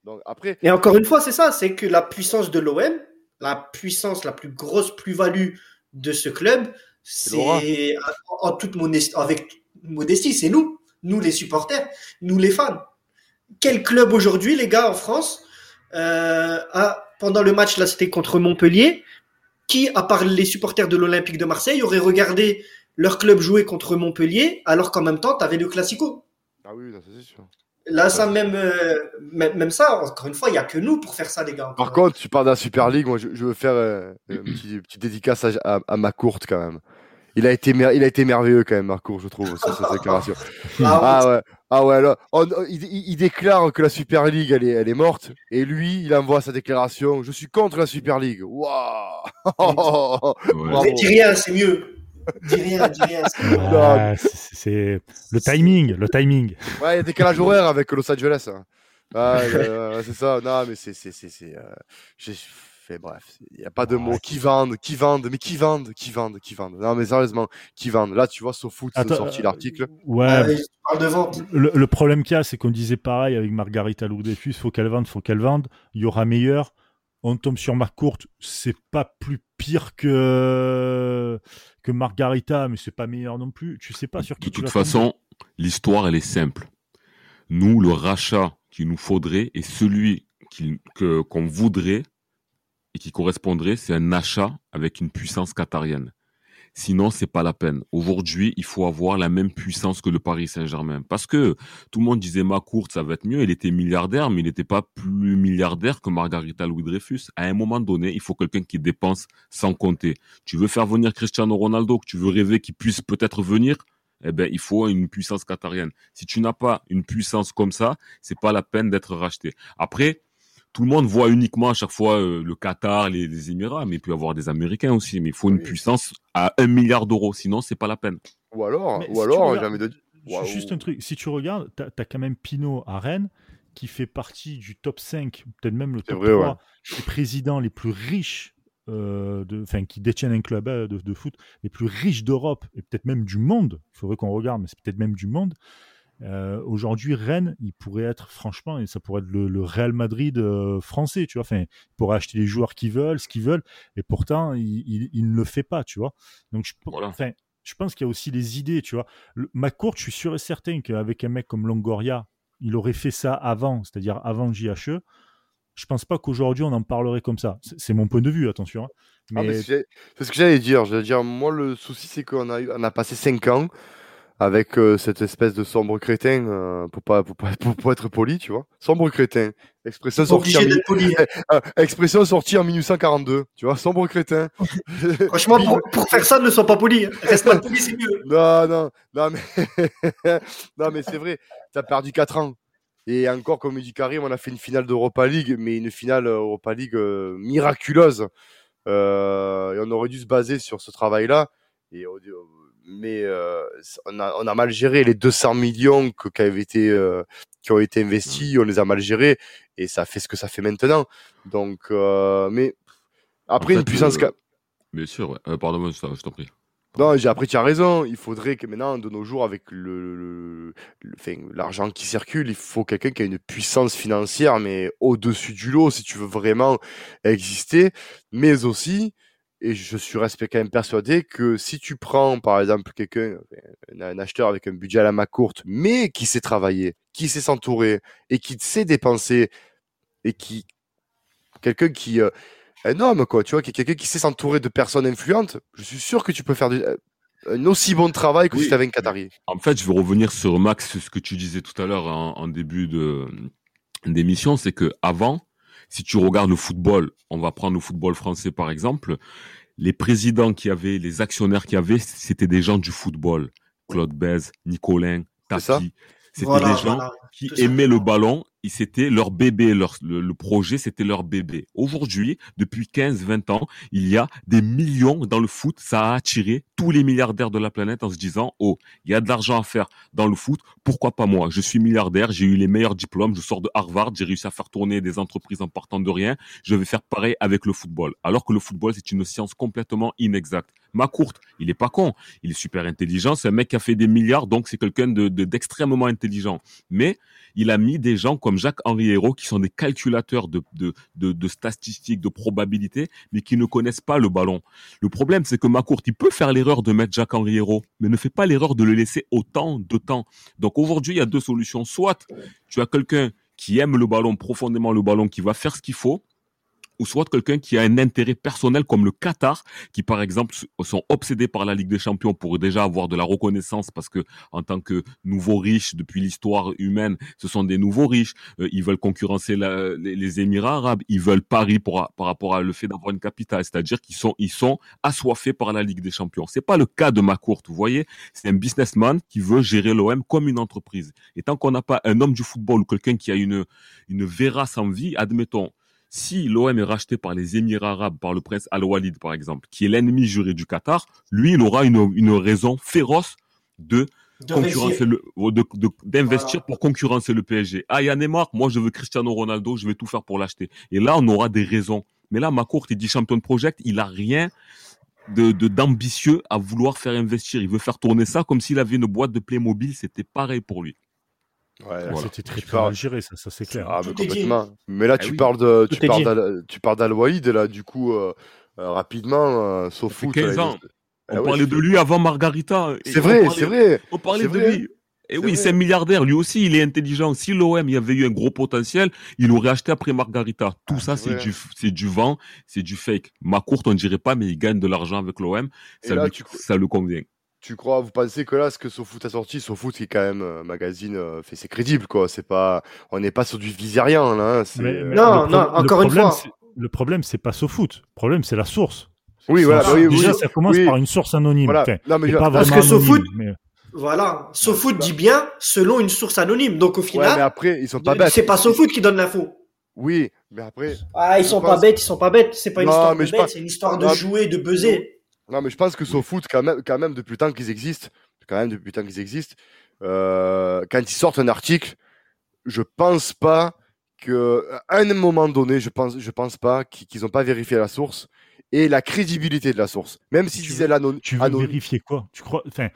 Donc après, Et encore une fois, c'est ça, c'est que la puissance de l'OM, la puissance, la plus grosse plus-value de ce club, c'est en, en toute modestie, avec modestie, c'est nous, nous les supporters, nous les fans. Quel club aujourd'hui, les gars, en France, euh, a, pendant le match là, c'était contre Montpellier, qui, à part les supporters de l'Olympique de Marseille, aurait regardé leur club jouer contre Montpellier, alors qu'en même temps, tu avais le Classico? ah oui, ça, c'est sûr. Là, ça, même, euh, même, même ça, encore une fois, il n'y a que nous pour faire ça, les gars. Par contre, tu parles de la Super League, moi je, je veux faire euh, une petite, petite dédicace à, à, à ma courte quand même. Il a été, mer- il a été merveilleux quand même, Marcourt, je trouve, sur cette déclaration. Ah, Ah ouais, ah ouais, là, on- il, déclare que la Super League, elle est, elle est morte, et lui, il envoie sa déclaration, je suis contre la Super League. Waouh Ouais. Dis rien, c'est mieux. Dis rien, dis rien. c'est c'est le timing, le timing. Ouais, il y a décalage horaire avec Los Angeles. hein. Euh, c'est ça. Non, mais c'est, fait bref. Il n'y a pas de mots. Ouais. Qui vendent, qui vendent, mais qui vendent, qui vendent, qui vendent. Non, mais sérieusement, qui vendent. Là, tu vois, SoFoot, ils ont sorti euh, l'article. Ouais, Ah, je parle de vente. le, le problème qu'il y a, c'est qu'on disait pareil avec Margarita Lourdefus, faut qu'elle vende, faut qu'elle vende. Il y aura meilleur. On tombe sur Marc Courte, c'est pas plus pire que que Margarita, mais c'est pas meilleur non plus. Tu sais pas sur qui De tu toute façon, l'histoire, elle est simple. Nous, le rachat qu'il nous faudrait et celui qu'on voudrait et qui correspondrait, c'est un achat avec une puissance qatarienne. Sinon, c'est pas la peine. Aujourd'hui, il faut avoir la même puissance que le Paris Saint-Germain. Parce que tout le monde disait Macourt, ça va être mieux. Il était milliardaire, mais il n'était pas plus milliardaire que Margarita Louis Dreyfus. À un moment donné, il faut quelqu'un qui dépense sans compter. Tu veux faire venir Cristiano Ronaldo, que tu veux rêver qu'il puisse peut-être venir, eh ben, il faut une puissance qatarienne. Si tu n'as pas une puissance comme ça, c'est pas la peine d'être racheté. Après, tout le monde voit uniquement à chaque fois euh, le Qatar, les, les Émirats, mais il peut y avoir des Américains aussi. Mais il faut une puissance à un milliard d'euros, sinon c'est pas la peine. Ou alors, Mais ou si alors, regardes- j'ai envie de Waouh. Juste un truc, si tu regardes, tu as, quand même Pinot à Rennes qui fait partie du top 5, peut-être même le top vrai, 3 ouais. des présidents les plus riches, euh, de, enfin qui détiennent un club euh, de, de foot, les plus riches d'Europe et peut-être même du monde. Il faudrait qu'on regarde, mais c'est peut-être même du monde. Euh, Aujourd'hui, Rennes, il pourrait être, franchement, et ça pourrait être le, le Real Madrid euh, français, tu vois. Enfin, il pourrait acheter les joueurs qu'ils veulent, ce qu'ils veulent, et pourtant, il, il- il ne le fait pas, tu vois. Donc, je, Voilà. enfin, je pense qu'il y a aussi les idées, tu vois. Le, McCourt, je suis sûr et certain qu'avec un mec comme Longoria, il aurait fait ça avant, c'est-à-dire avant JHE. Je pense pas qu'aujourd'hui on en parlerait comme ça. C'est c'est mon point de vue, attention. hein. Ah, Mais, c'est c'est ce que j'allais dire. J'allais dire, moi, le souci, c'est qu'on a, on a passé 5 ans avec euh, cette espèce de sombre crétin, euh, pour, pas, pour, pas, pour, pour être poli, tu vois. Sombre crétin. Expression sortie, en, poli. euh, expression sortie en 1842, tu vois. Sombre crétin. Franchement, pour, pour faire ça, ne sois pas poli. hein. Reste pas poli, c'est mieux. Non, non, non, mais, non, mais c'est vrai, t'as perdu 4 ans. Et encore, comme il dit Karim, on a fait une finale d'Europa League, mais une finale Europa League euh, miraculeuse. Euh, et on aurait dû se baser sur ce travail-là. Et, au- mais euh, on, a, on a mal géré les 200 millions que, qui, avaient été, euh, qui ont été investis, on les a mal gérés et ça fait ce que ça fait maintenant. Donc, euh, mais après, En une puissance. Bien sûr, ouais. Pardon, je t'en prie. Non, j'ai après tu as raison. Il faudrait que maintenant, de nos jours, avec le, enfin, l'argent qui circule, il faut quelqu'un qui a une puissance financière, mais au-dessus du lot, si tu veux vraiment exister. Mais aussi, et je suis quand même persuadé que si tu prends, par exemple, quelqu'un, un, acheteur avec un budget à la main courte, mais qui sait travailler, qui sait s'entourer et qui sait dépenser et qui quelqu'un qui euh, un homme quoi tu vois qui est quelqu'un qui sait s'entourer de personnes influentes je suis sûr que tu peux faire du, euh, un aussi bon travail que Oui. si tu avais un Qatari En fait, je vais revenir sur Max, ce que tu disais tout à l'heure en, en début de d'émission, c'est que avant, si tu regardes le football, on va prendre le football français par exemple, les présidents qui avaient, les actionnaires qui avaient, c'était des gens du football. Claude Bèze, Nicolin, C'est ça. Tapi. C'était Voilà, des gens voilà. qui aimaient le ballon c'était leur bébé, leur, le, le projet, c'était leur bébé. Aujourd'hui, depuis 15, 20 ans, il y a des millions dans le foot. Ça a attiré tous les milliardaires de la planète en se disant, oh, il y a de l'argent à faire dans le foot. Pourquoi pas moi? Je suis milliardaire. J'ai eu les meilleurs diplômes. Je sors de Harvard. J'ai réussi à faire tourner des entreprises en partant de rien. Je vais faire pareil avec le football. Alors que le football, c'est une science complètement inexacte. Ma courte, il est pas con. Il est super intelligent. C'est un mec qui a fait des milliards. Donc, c'est quelqu'un de, de- d'extrêmement intelligent. Mais, il a mis des gens comme Jacques-Henri Hérault qui sont des calculateurs de, de statistiques, de probabilités, mais qui ne connaissent pas le ballon. Le problème, c'est que Macourt, il peut faire l'erreur de mettre Jacques-Henri Hérault, mais ne fait pas l'erreur de le laisser autant de temps. Donc aujourd'hui, il y a deux solutions. Soit tu as quelqu'un qui aime le ballon, profondément le ballon, qui va faire ce qu'il faut, ou soit quelqu'un qui a un intérêt personnel comme le Qatar, qui par exemple sont obsédés par la Ligue des Champions pour déjà avoir de la reconnaissance parce que en tant que nouveaux riches depuis l'histoire humaine, ce sont des nouveaux riches. Euh, ils veulent concurrencer les, Émirats arabes, ils veulent Paris par rapport à le fait d'avoir une capitale, c'est-à-dire qu'ils sont ils sont assoiffés par la Ligue des Champions. C'est pas le cas de Macourt, vous voyez, c'est un businessman qui veut gérer l'OM comme une entreprise. Et tant qu'on n'a pas un homme du football ou quelqu'un qui a une une vérace envie, admettons si l'OM est racheté par les Émirats arabes, par le prince Al-Walid par exemple, qui est l'ennemi juré du Qatar, lui, il aura une, une raison féroce de concurrencer le, d'investir Voilà. pour concurrencer le PSG. Ah, il y a Neymar, moi je veux Cristiano Ronaldo, je vais tout faire pour l'acheter. Et là, on aura des raisons. Mais là, Macourt, il dit champion de project, il a rien de de- d'ambitieux à vouloir faire investir. Il veut faire tourner ça comme s'il avait une boîte de Playmobil, c'était pareil pour lui. Ouais, Voilà. C'était très très parles- mal géré, ça, ça c'est clair. Ah, mais complètement. Là, Ah tu oui. parles de, tu parles tu là, du coup, euh, euh, rapidement, euh, sauf Ça fait foot. 15 là, ans. On Ah ouais, parlait de lui avant Margarita. C'est vrai, c'est vrai. On parlait de vrai. lui. Et C'est oui, c'est un milliardaire. Lui aussi, il est intelligent. Si l'OM y avait eu un gros potentiel, il aurait acheté après Margarita. Tout Ah, ça, c'est du, c'est du vent, c'est du fake. Ma courte, on dirait pas, mais il gagne de l'argent avec l'OM. Et Ça, là, lui, tu- ça le convient. Tu crois, vous pensez que là, ce que SoFoot a sorti, SoFoot qui est quand même un magazine, euh, fait, c'est crédible, quoi. C'est pas, on n'est pas sur du visérien, là. hein, c'est, Mais- euh, mais Non, non, encore une fois. Le problème, c'est pas SoFoot. Le problème, c'est la source. Oui, voilà, bah oui, Déjà, oui. ça commence Oui. par une source anonyme. Voilà. Enfin, Non, mais je- pas Parce vraiment que SoFoot- anonyme, mais- Voilà. SoFoot dit bien selon une source anonyme. Donc au Ouais, final, mais après, ils sont pas bêtes. c'est pas SoFoot qui donne l'info. Oui, mais après, Ah, ils sont pense- pas bêtes, ils sont pas bêtes. C'est pas une Non, histoire de bête, c'est une histoire de Non, jouer, de buzzer. Non, mais je pense que SoFoot, quand même, quand même, depuis le temps qu'ils existent, quand même, depuis le temps qu'ils existent, euh, quand ils sortent un article, je pense pas que, à un moment donné, je pense, je pense pas qu'ils qu'ils ont pas vérifié la source et la crédibilité de la source. Même s'ils Tu veux- l'anonyme. Tu veux vérifier quoi? Tu crois Enfin,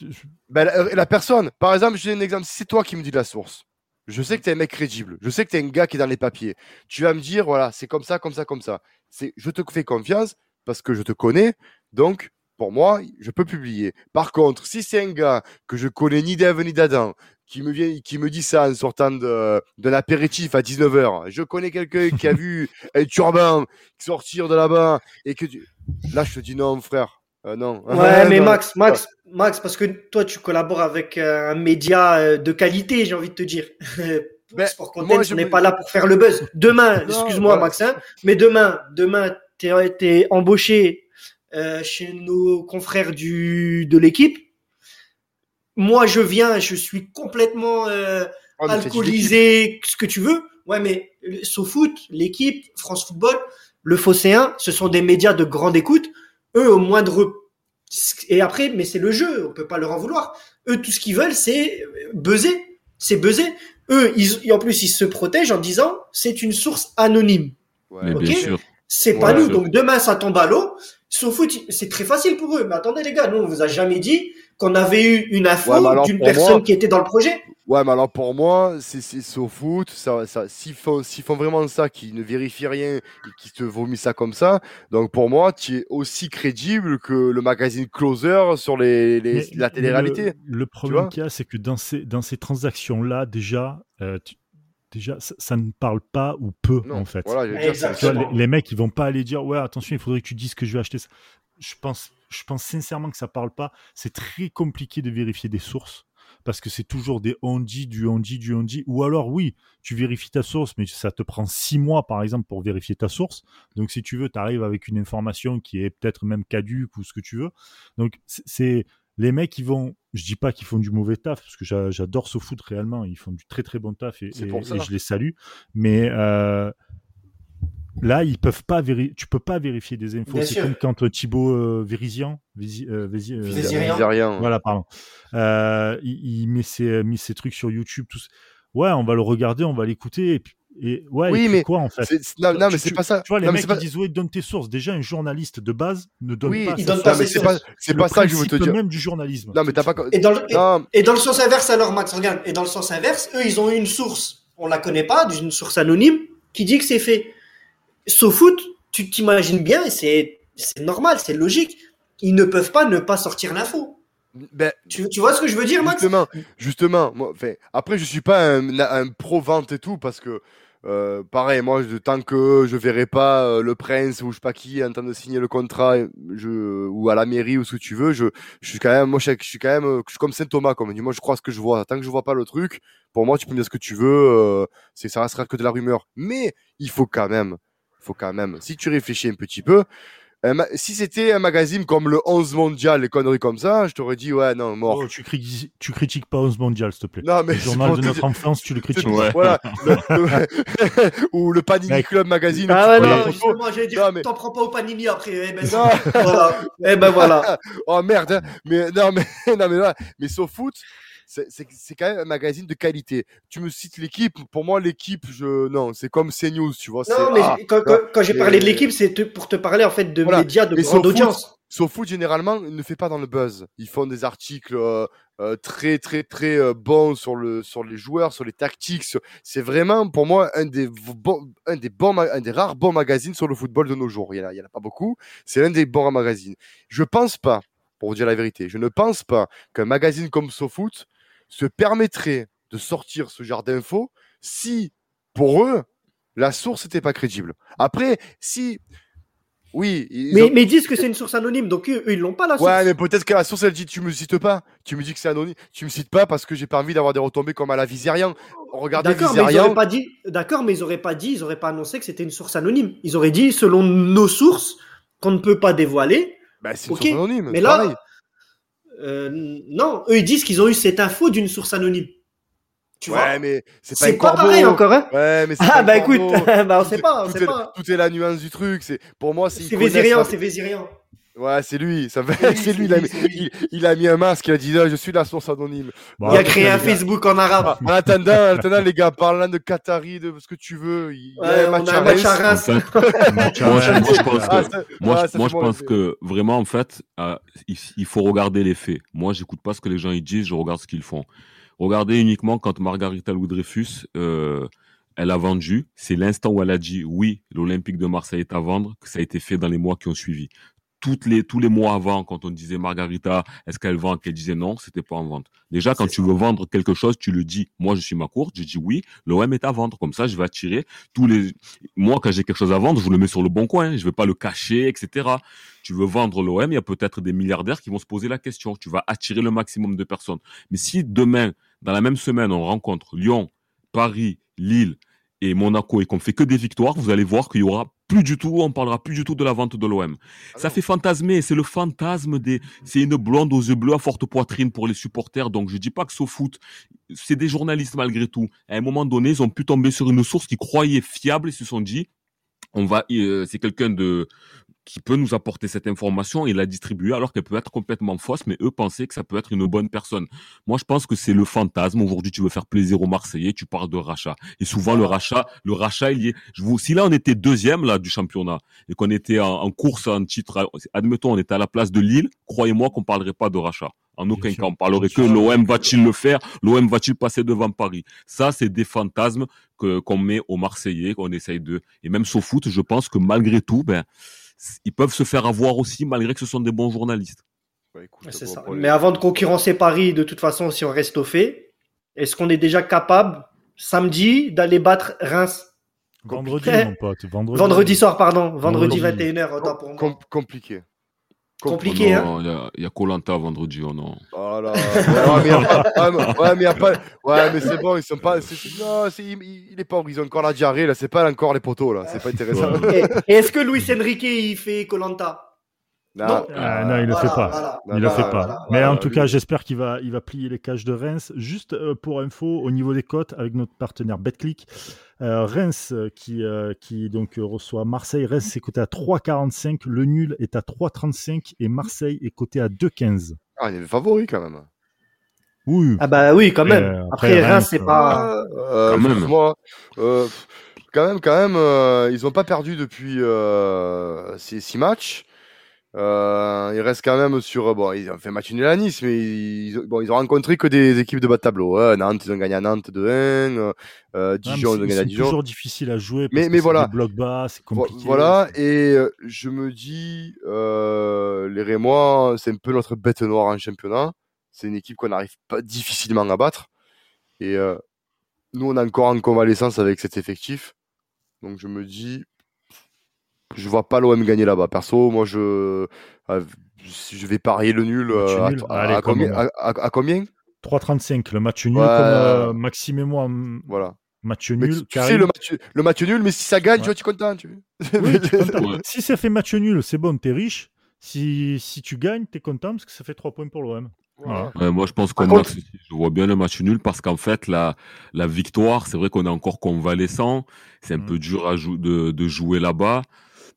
je- Ben, la, la personne, par exemple, je donne un exemple. Si c'est toi qui me dis la source, je sais que t'es un mec crédible. Je sais que t'es un gars qui est dans les papiers. Tu vas me dire, voilà, c'est comme ça, comme ça, comme ça. C'est, je te fais confiance parce que je te connais. Donc, pour moi, je peux publier. Par contre, si c'est un gars que je connais ni d'Ève ni d'Adam, qui me vient, qui me dit ça en sortant de, d'un apéritif à 19h, je connais quelqu'un qui a vu un turban sortir de là-bas et que tu... là, je te dis non, frère. Euh, non. Ouais, mais Non. Max, Max, Max, parce que toi, tu collabores avec euh, un média euh, de qualité, j'ai envie de te dire. Ben, Sport moi, Content, je on n'est pas là pour faire le buzz. Demain, excuse-moi, voilà. Max, hein, mais demain, demain, t'es es embauché euh, chez nos confrères du de l'équipe. Moi, je viens, je suis complètement euh, Oh, l'équipe. alcoolisé, ce que tu veux. Ouais, mais le- SoFoot, l'équipe, France Football, le Phocéen, ce sont des médias de grande écoute. Eux, au moindre Et après, mais c'est le jeu, on peut pas leur en vouloir. Eux, tout ce qu'ils veulent, c'est buzzer. C'est buzzer. Eux, ils, en plus, ils se protègent en disant c'est une source anonyme. Ouais, bien sûr. C'est pas nous. Donc demain, ça tombe à l'eau. Foot, c'est très facile pour eux. Mais attendez, les gars, nous, on vous a jamais dit qu'on avait eu une info d'une personne qui était dans le projet. Ouais, mais alors pour moi, c'est foot. Ça, ça, s'ils font, font vraiment ça, qu'ils ne vérifient rien et qu'ils te vomissent ça comme ça, donc pour moi, tu es aussi crédible que le magazine Closer sur les, la télé-réalité. Le, problème qu'il y a, c'est que dans ces, dans ces transactions-là, déjà, euh, déjà, ça, ne parle pas ou peu, en fait. les, mecs, ils vont pas aller dire, ouais, attention, il faudrait que tu dises que je vais acheter ça. Je pense, je pense sincèrement que ça parle pas. C'est très compliqué de vérifier des sources parce que c'est toujours des on dit, du on dit, du on dit. Ou alors, oui, tu vérifies ta source, mais ça te prend six mois, par exemple, pour vérifier ta source. Donc, si tu veux, tu arrives avec une information qui est peut-être même caduque ou ce que tu veux. Donc, c'est les mecs, ils vont, je dis pas qu'ils font du mauvais taf, parce que j'adore ce foot réellement, ils font du très très bon taf et, je les salue. Mais euh, là, ils peuvent pas tu peux pas vérifier des infos. C'est comme quand euh, Thibaut euh, Vérizian, voilà, pardon, il, met ses, met ses trucs sur YouTube, tous. Ouais, on va le regarder, on va l'écouter, et puis et ouais, oui, mais quoi en fait? Non, non mais c'est pas ça. Tu vois, les mecs qui disent ouais, donne tes sources. Déjà, un journaliste de base ne donne oui, pas. Il donne pas c'est pas, c'est pas ça que je veux te dire. même du journalisme. Non, mais t'as pas. Et dans, le, et, dans le sens inverse, alors Max, regarde. Et dans le sens inverse, eux, ils ont eu une source. On la connaît pas, d'une source anonyme, qui dit que c'est fait. foot tu t'imagines bien, et c'est c'est normal, c'est logique. Ils ne peuvent pas ne pas sortir l'info. Ben, tu, tu, vois ce que je veux dire, Max? Justement, justement. Moi, après, je suis pas un, un pro vente et tout parce que euh, pareil, moi, tant que je verrai pas euh, le prince ou je sais pas qui en train de signer le contrat, je, ou à la mairie ou ce que tu veux, je, je suis quand même, moi, je, suis quand même, je suis comme Saint Thomas, comme dit. Moi, je crois ce que je vois. Tant que je vois pas le truc, pour moi, tu peux me dire ce que tu veux. Euh, c'est, ça restera que de la rumeur. Mais il faut quand même, il faut quand même, si tu réfléchis un petit peu, si c'était un magazine comme le 11 mondial, les conneries comme ça, je t'aurais dit, ouais, non, mort. Oh, tu, critiques, tu critiques pas 11 mondial, s'il te plaît. Non, mais le journal de notre enfance, tu le critiques. Ouais. Voilà. ou le Panini Club magazine. Ah ouais, non, justement, j'allais dire, mais... t'en prends pas au Panini après. Eh ben, voilà. Eh ben voilà. oh merde, hein. Mais, non, mais, non, mais, là, mais sauf foot, c'est quand même un magazine de qualité. Tu me cites l'équipe, pour moi l'équipe, je non, c'est comme CNews, tu vois. Non, mais ah, quand, quand, j'ai parlé de l'équipe, c'est pour te parler en fait de médias de grande audience. SoFoot généralement ne fait pas dans le buzz. Ils font des articles euh, euh, très très très euh, bons sur le sur les joueurs, sur les tactiques. C'est vraiment pour moi un des bons, un des bons, un des rares bons magazines sur le football de nos jours. Il y en a, il y en a pas beaucoup. C'est un des bons magazines. Je pense pas, pour vous dire la vérité, je ne pense pas qu'un magazine comme SoFoot se permettrait de sortir ce genre d'infos si, pour eux, la source n'était pas crédible. Après, si. Oui. mais, mais, ils disent que c'est une source anonyme, donc eux, ils l'ont pas la source. Ouais, mais peut-être que la source, elle dit tu me cites pas. Tu me dis que c'est anonyme. Tu me cites pas parce que j'ai pas envie d'avoir des retombées comme à la Visérian. Regardez D'accord, mais ils auraient pas dit. D'accord, mais ils auraient pas dit, ils auraient pas annoncé que c'était une source anonyme. Ils auraient dit selon nos sources qu'on ne peut pas dévoiler. Bah, c'est une source anonyme. Mais là, euh, non, eux ils disent qu'ils ont eu cette info d'une source anonyme. Tu ouais, mais c'est pas, pas pareil encore, hein Ouais, mais Ah, bah écoute, bah on sait pas, on sait pas. Tout est la nuance du truc. C'est pour moi, c'est. C'est Vézirian, c'est Vézirian. Ouais, c'est lui. Ça c'est lui. Il a, mis, un masque. Il a dit je suis la source anonyme. il a créé un Facebook en arabe. En attendant, attendant, les gars, parlant de Qatari, de ce que tu veux. Il ouais, a un match à Reims. moi, je pense que, vraiment, en fait, euh, il, faut regarder les faits. Moi, j'écoute pas ce que les gens ils disent. Je regarde ce qu'ils font. Regardez uniquement quand Margarita Louis-Dreyfus. Euh, elle a vendu, c'est l'instant où elle a dit oui, l'Olympique de Marseille est à vendre, que ça a été fait dans les mois qui ont suivi toutes les, tous les mois avant, quand on disait Margarita, est-ce qu'elle vend, qu'elle disait non, c'était pas en vente. Déjà, quand tu veux vendre quelque chose, tu le dis. Moi, je suis ma courte, je dis oui, l'OM est à vendre. Comme ça, je vais attirer tous les, moi, quand j'ai quelque chose à vendre, je le mets sur le bon coin. Je vais pas le cacher, etc. Tu veux vendre l'OM, il y a peut-être des milliardaires qui vont se poser la question. Tu vas attirer le maximum de personnes. Mais si demain, dans la même semaine, on rencontre Lyon, Paris, Lille, et Monaco et qu'on fait que des victoires, vous allez voir qu'il y aura plus du tout, on parlera plus du tout de la vente de l'OM. Ça fait fantasmer, c'est le fantasme des, c'est une blonde aux yeux bleus à forte poitrine pour les supporters. Donc je dis pas que ce foot, c'est des journalistes malgré tout. À un moment donné, ils ont pu tomber sur une source qui croyait fiable et se sont dit, on va, euh, c'est quelqu'un de, qui peut nous apporter cette information et la distribuer alors qu'elle peut être complètement fausse, mais eux pensaient que ça peut être une bonne personne. Moi, je pense que c'est le fantasme. Aujourd'hui, tu veux faire plaisir aux Marseillais, tu parles de rachat. Et souvent, le rachat, le rachat, il y est. Je vous, si là, on était deuxième, là, du championnat, et qu'on était en, en course en titre, admettons, on était à la place de Lille, croyez-moi qu'on parlerait pas de rachat. En aucun cas, on parlerait que l'OM va-t-il le faire, l'OM va-t-il passer devant Paris? Ça, c'est des fantasmes que qu'on met aux Marseillais, qu'on essaye de. Et même sur foot, je pense que malgré tout, ben, ils peuvent se faire avoir aussi malgré que ce sont des bons journalistes. Ouais, écoute, ça. Mais avant de concurrencer Paris, de toute façon, si on reste au fait, est-ce qu'on est déjà capable samedi d'aller battre Reims Vendredi, mon pote. Vendredi, vendredi soir, pardon. Vendredi, 21h, autant pour moi. Com compliqué. Compliqué, oh hein. Il y a Colanta vendredi, oh non. Oh là. ouais, mais ouais, mais, y a pas... ouais, mais c'est bon, ils sont pas. Non, il, il, est pas. Ils ont encore la diarrhée, là. C'est pas encore les poteaux, là. C'est pas intéressant. Et, et est-ce que Luis Enrique, il fait Colanta non, ah, non, il ne le fait pas. il le fait pas. Mais en tout cas, j'espère qu'il va, il va plier les cages de Reims. Juste euh, pour info, au niveau des cotes, avec notre partenaire BetClick, euh, Reims euh, qui, qui donc reçoit Marseille. Reims c'est coté à 3,45. Le nul est à 3,35 et Marseille est coté à 2,15. Ah, il est favori quand même. Oui. Ah bah oui, quand même. après, Reims, c'est pas. quand même. Moi, quand même, quand même, ils n'ont pas perdu depuis ces six matchs. Euh, il reste quand même sur. Bon, ils ont fait match nul à Nice, mais ils, bon, ils ont rencontré que des équipes de bas de tableau. Nantes, ils ont gagné à Nantes 2-1. Euh, euh, Dijon, ils ont gagné à Dijon. C'est toujours difficile à jouer. Parce mais, mais voilà. Bloc bas, c'est compliqué. Voilà, et euh, je me dis, euh, les Rémois, c'est un peu notre bête noire en championnat. C'est une équipe qu'on n'arrive pas difficilement à battre. Et nous, on est encore en convalescence avec cet effectif. Donc je me dis, je vois pas l'OM gagner là-bas. Perso, moi, je, euh, je vais parier le nul, euh, à, combien, à, combien? 3,35. Le match nul, comme euh, Maxime et moi. Voilà. Match nul. Tu, sais, le match, le match nul, mais si ça gagne, tu vois, tu es content. Tu... si ça fait match nul, c'est bon, t'es riche. Si, si tu gagnes, t'es content parce que ça fait 3 points pour l'OM. moi, je pense qu'on je vois bien le match nul parce qu'en fait, la, la victoire, c'est vrai qu'on est encore convalescent. C'est un mm. peu dur à de, de jouer là-bas.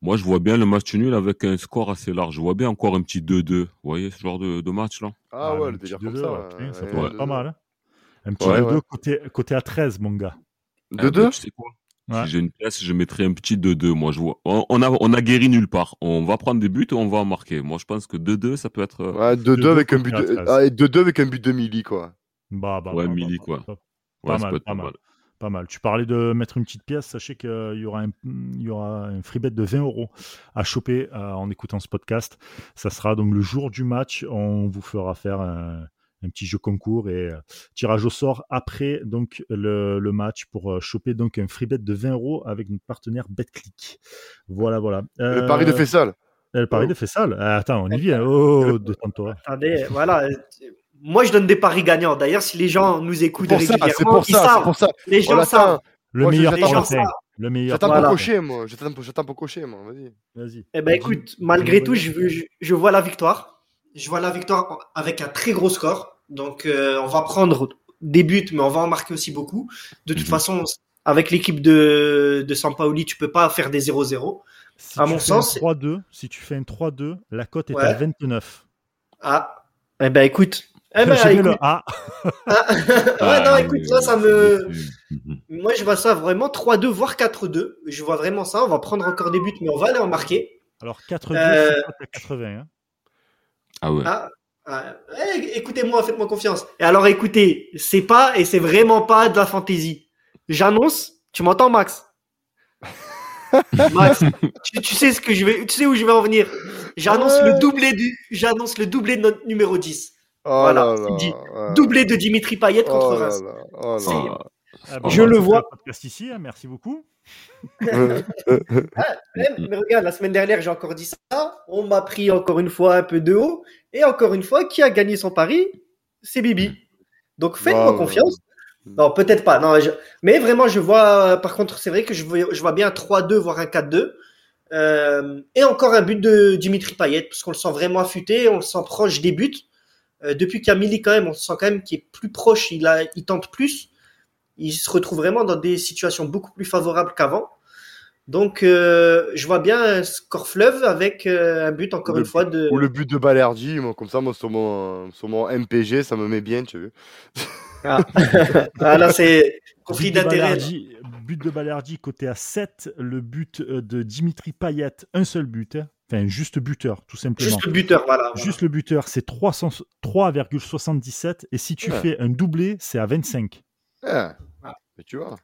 Moi, je vois bien le match nul avec un score assez large. Je vois bien encore un petit 2-2. Vous voyez ce genre de, de match-là Ah, ah ouais, le délire comme ça. ça peut être pas mal. Hein un petit 2-2 côté, côté à 13, mon gars. 2-2 Tu sais quoi? Si j'ai une pièce, je mettrais un petit 2-2. Moi, je vois. On, a, on a guéri nulle part. On va prendre des buts et on va en marquer. Moi, je pense que 2-2, ça peut être. Euh, ouais, 2-2 avec un but de, ah, 2-2 avec un but de Mili, quoi. Bah, bah, ouais, bah, Mili, quoi. Pas, ouais, mal, pas mal. Pas mal. Tu parlais de mettre une petite pièce. Sachez qu'il y aura un, il y aura un free bet de 20 euros à choper euh, en écoutant ce podcast. Ça sera donc le jour du match. On vous fera faire un, petit jeu concours et euh, tirage au sort après donc le, match pour euh, choper donc un free bet de 20 euros avec notre partenaire BetClick. Voilà, voilà. le pari de Fessal. Le pari de Fessal. attends, on y vient. Oh, de toi. Attendez, voilà moi, je donne des paris gagnants. D'ailleurs, si les gens nous écoutent régulièrement, c'est pour ça, savent. Pour ça. Les gens savent. Le meilleur Le meilleur. J'attends pour cocher, moi. J'attends pour cocher, moi. Vas-y. Vas-y. Eh ben, écoute, malgré tout, je, je, vois la victoire. Je vois la victoire avec un très gros score. Donc, euh, on va prendre des buts, mais on va en marquer aussi beaucoup. De toute mhm. façon, avec l'équipe de, de Sampaoli, tu peux pas faire des 0-0. Si à mon sens. 3-2, si tu fais un 3-2, la cote est à 29. Ah, eh ben écoute, eh ben, écoute... le A. Ah. ouais, non, écoute, ça, ça me. Moi, je vois ça vraiment 3-2, voire 4-2. Je vois vraiment ça. On va prendre encore des buts, mais on va aller en marquer. Alors, 4-2, euh... c'est 80. Hein. Ah ouais. Ah, ah. Eh, écoutez-moi, faites-moi confiance. Et alors, écoutez, c'est pas et c'est vraiment pas de la fantaisie. J'annonce, tu m'entends, Max? Max, tu, sais ce que je vais, tu sais où je vais en venir. J'annonce le doublé du, j'annonce le doublé de notre numéro 10. Oh voilà, doublé de Dimitri Payet contre oh Reims. Oh ah je le vois. Podcast ici, hein, merci beaucoup. Ah, mais regarde, la semaine dernière, j'ai encore dit ça. On m'a pris encore une fois un peu de haut. Et encore une fois, qui a gagné son pari? C'est Bibi. Donc faites-moi confiance. Non, peut-être pas. Non, Mais vraiment, je vois. Par contre, c'est vrai que je vois, je vois bien un 3-2, voire un 4-2. Euh... Et encore un but de Dimitri Payet, parce qu'on le sent vraiment affûté, on le sent proche des buts. Euh, depuis qu'Amili, quand même, on sent quand même qu'il est plus proche, il, il tente plus. Il se retrouve vraiment dans des situations beaucoup plus favorables qu'avant. Donc, euh, je vois bien un score fleuve avec euh, un but, encore Le- une fois, de. Ou le but de Balerdi, moi, comme ça, moi, sur mon, sur mon MPG, ça me met bien, tu as vu. Ah, Ah, là, c'est conflit But de d'intérêt. Balerdi- But de Balerdi côté à 7, le but euh, de Dimitri Payet, un seul but, hein. Enfin juste buteur, tout simplement. Juste le buteur, voilà. voilà. Juste le buteur, c'est 300 3,77 et si tu Ouais. fais un doublé, c'est à 25. Ah. Ah. Mais tu vois.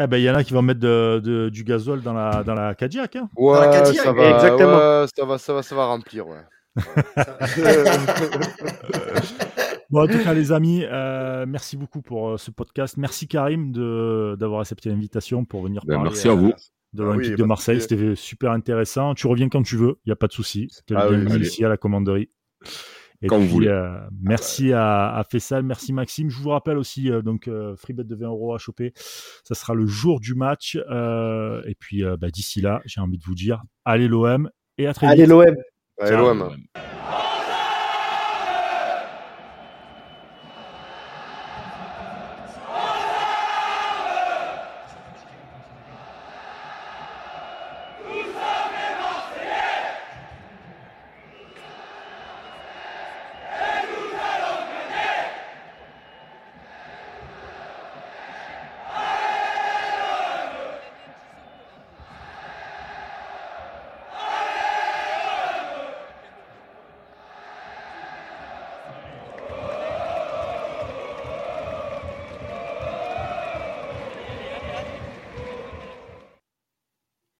Eh ben, il y en a qui vont mettre de- de- du gazole dans la, dans la Cadillac. hein. Ouais, la Cadillac, ça va, exactement. ouais, ça va, ça va, ça va remplir, ouais. Bon, en tout cas, les amis, euh, merci beaucoup pour euh, ce podcast. Merci Karim de- d'avoir accepté l'invitation pour venir Ben, parler merci à euh, vous. De Ah l'Olympique oui, de Marseille. C'était super intéressant. Tu reviens quand tu veux, il n'y a pas de souci. Tu Ah oui, allez. ici à la commanderie. Et Quand vous puis, euh, merci à, à Faisal, merci Maxime. Je vous rappelle aussi, euh, donc, euh, Freebet de 20 euros à choper. Ça sera le jour du match. euh, et puis, euh, bah, d'ici là, j'ai envie de vous dire, allez l'OM et à très Allez, vite. l'OM. Allez, l'OM.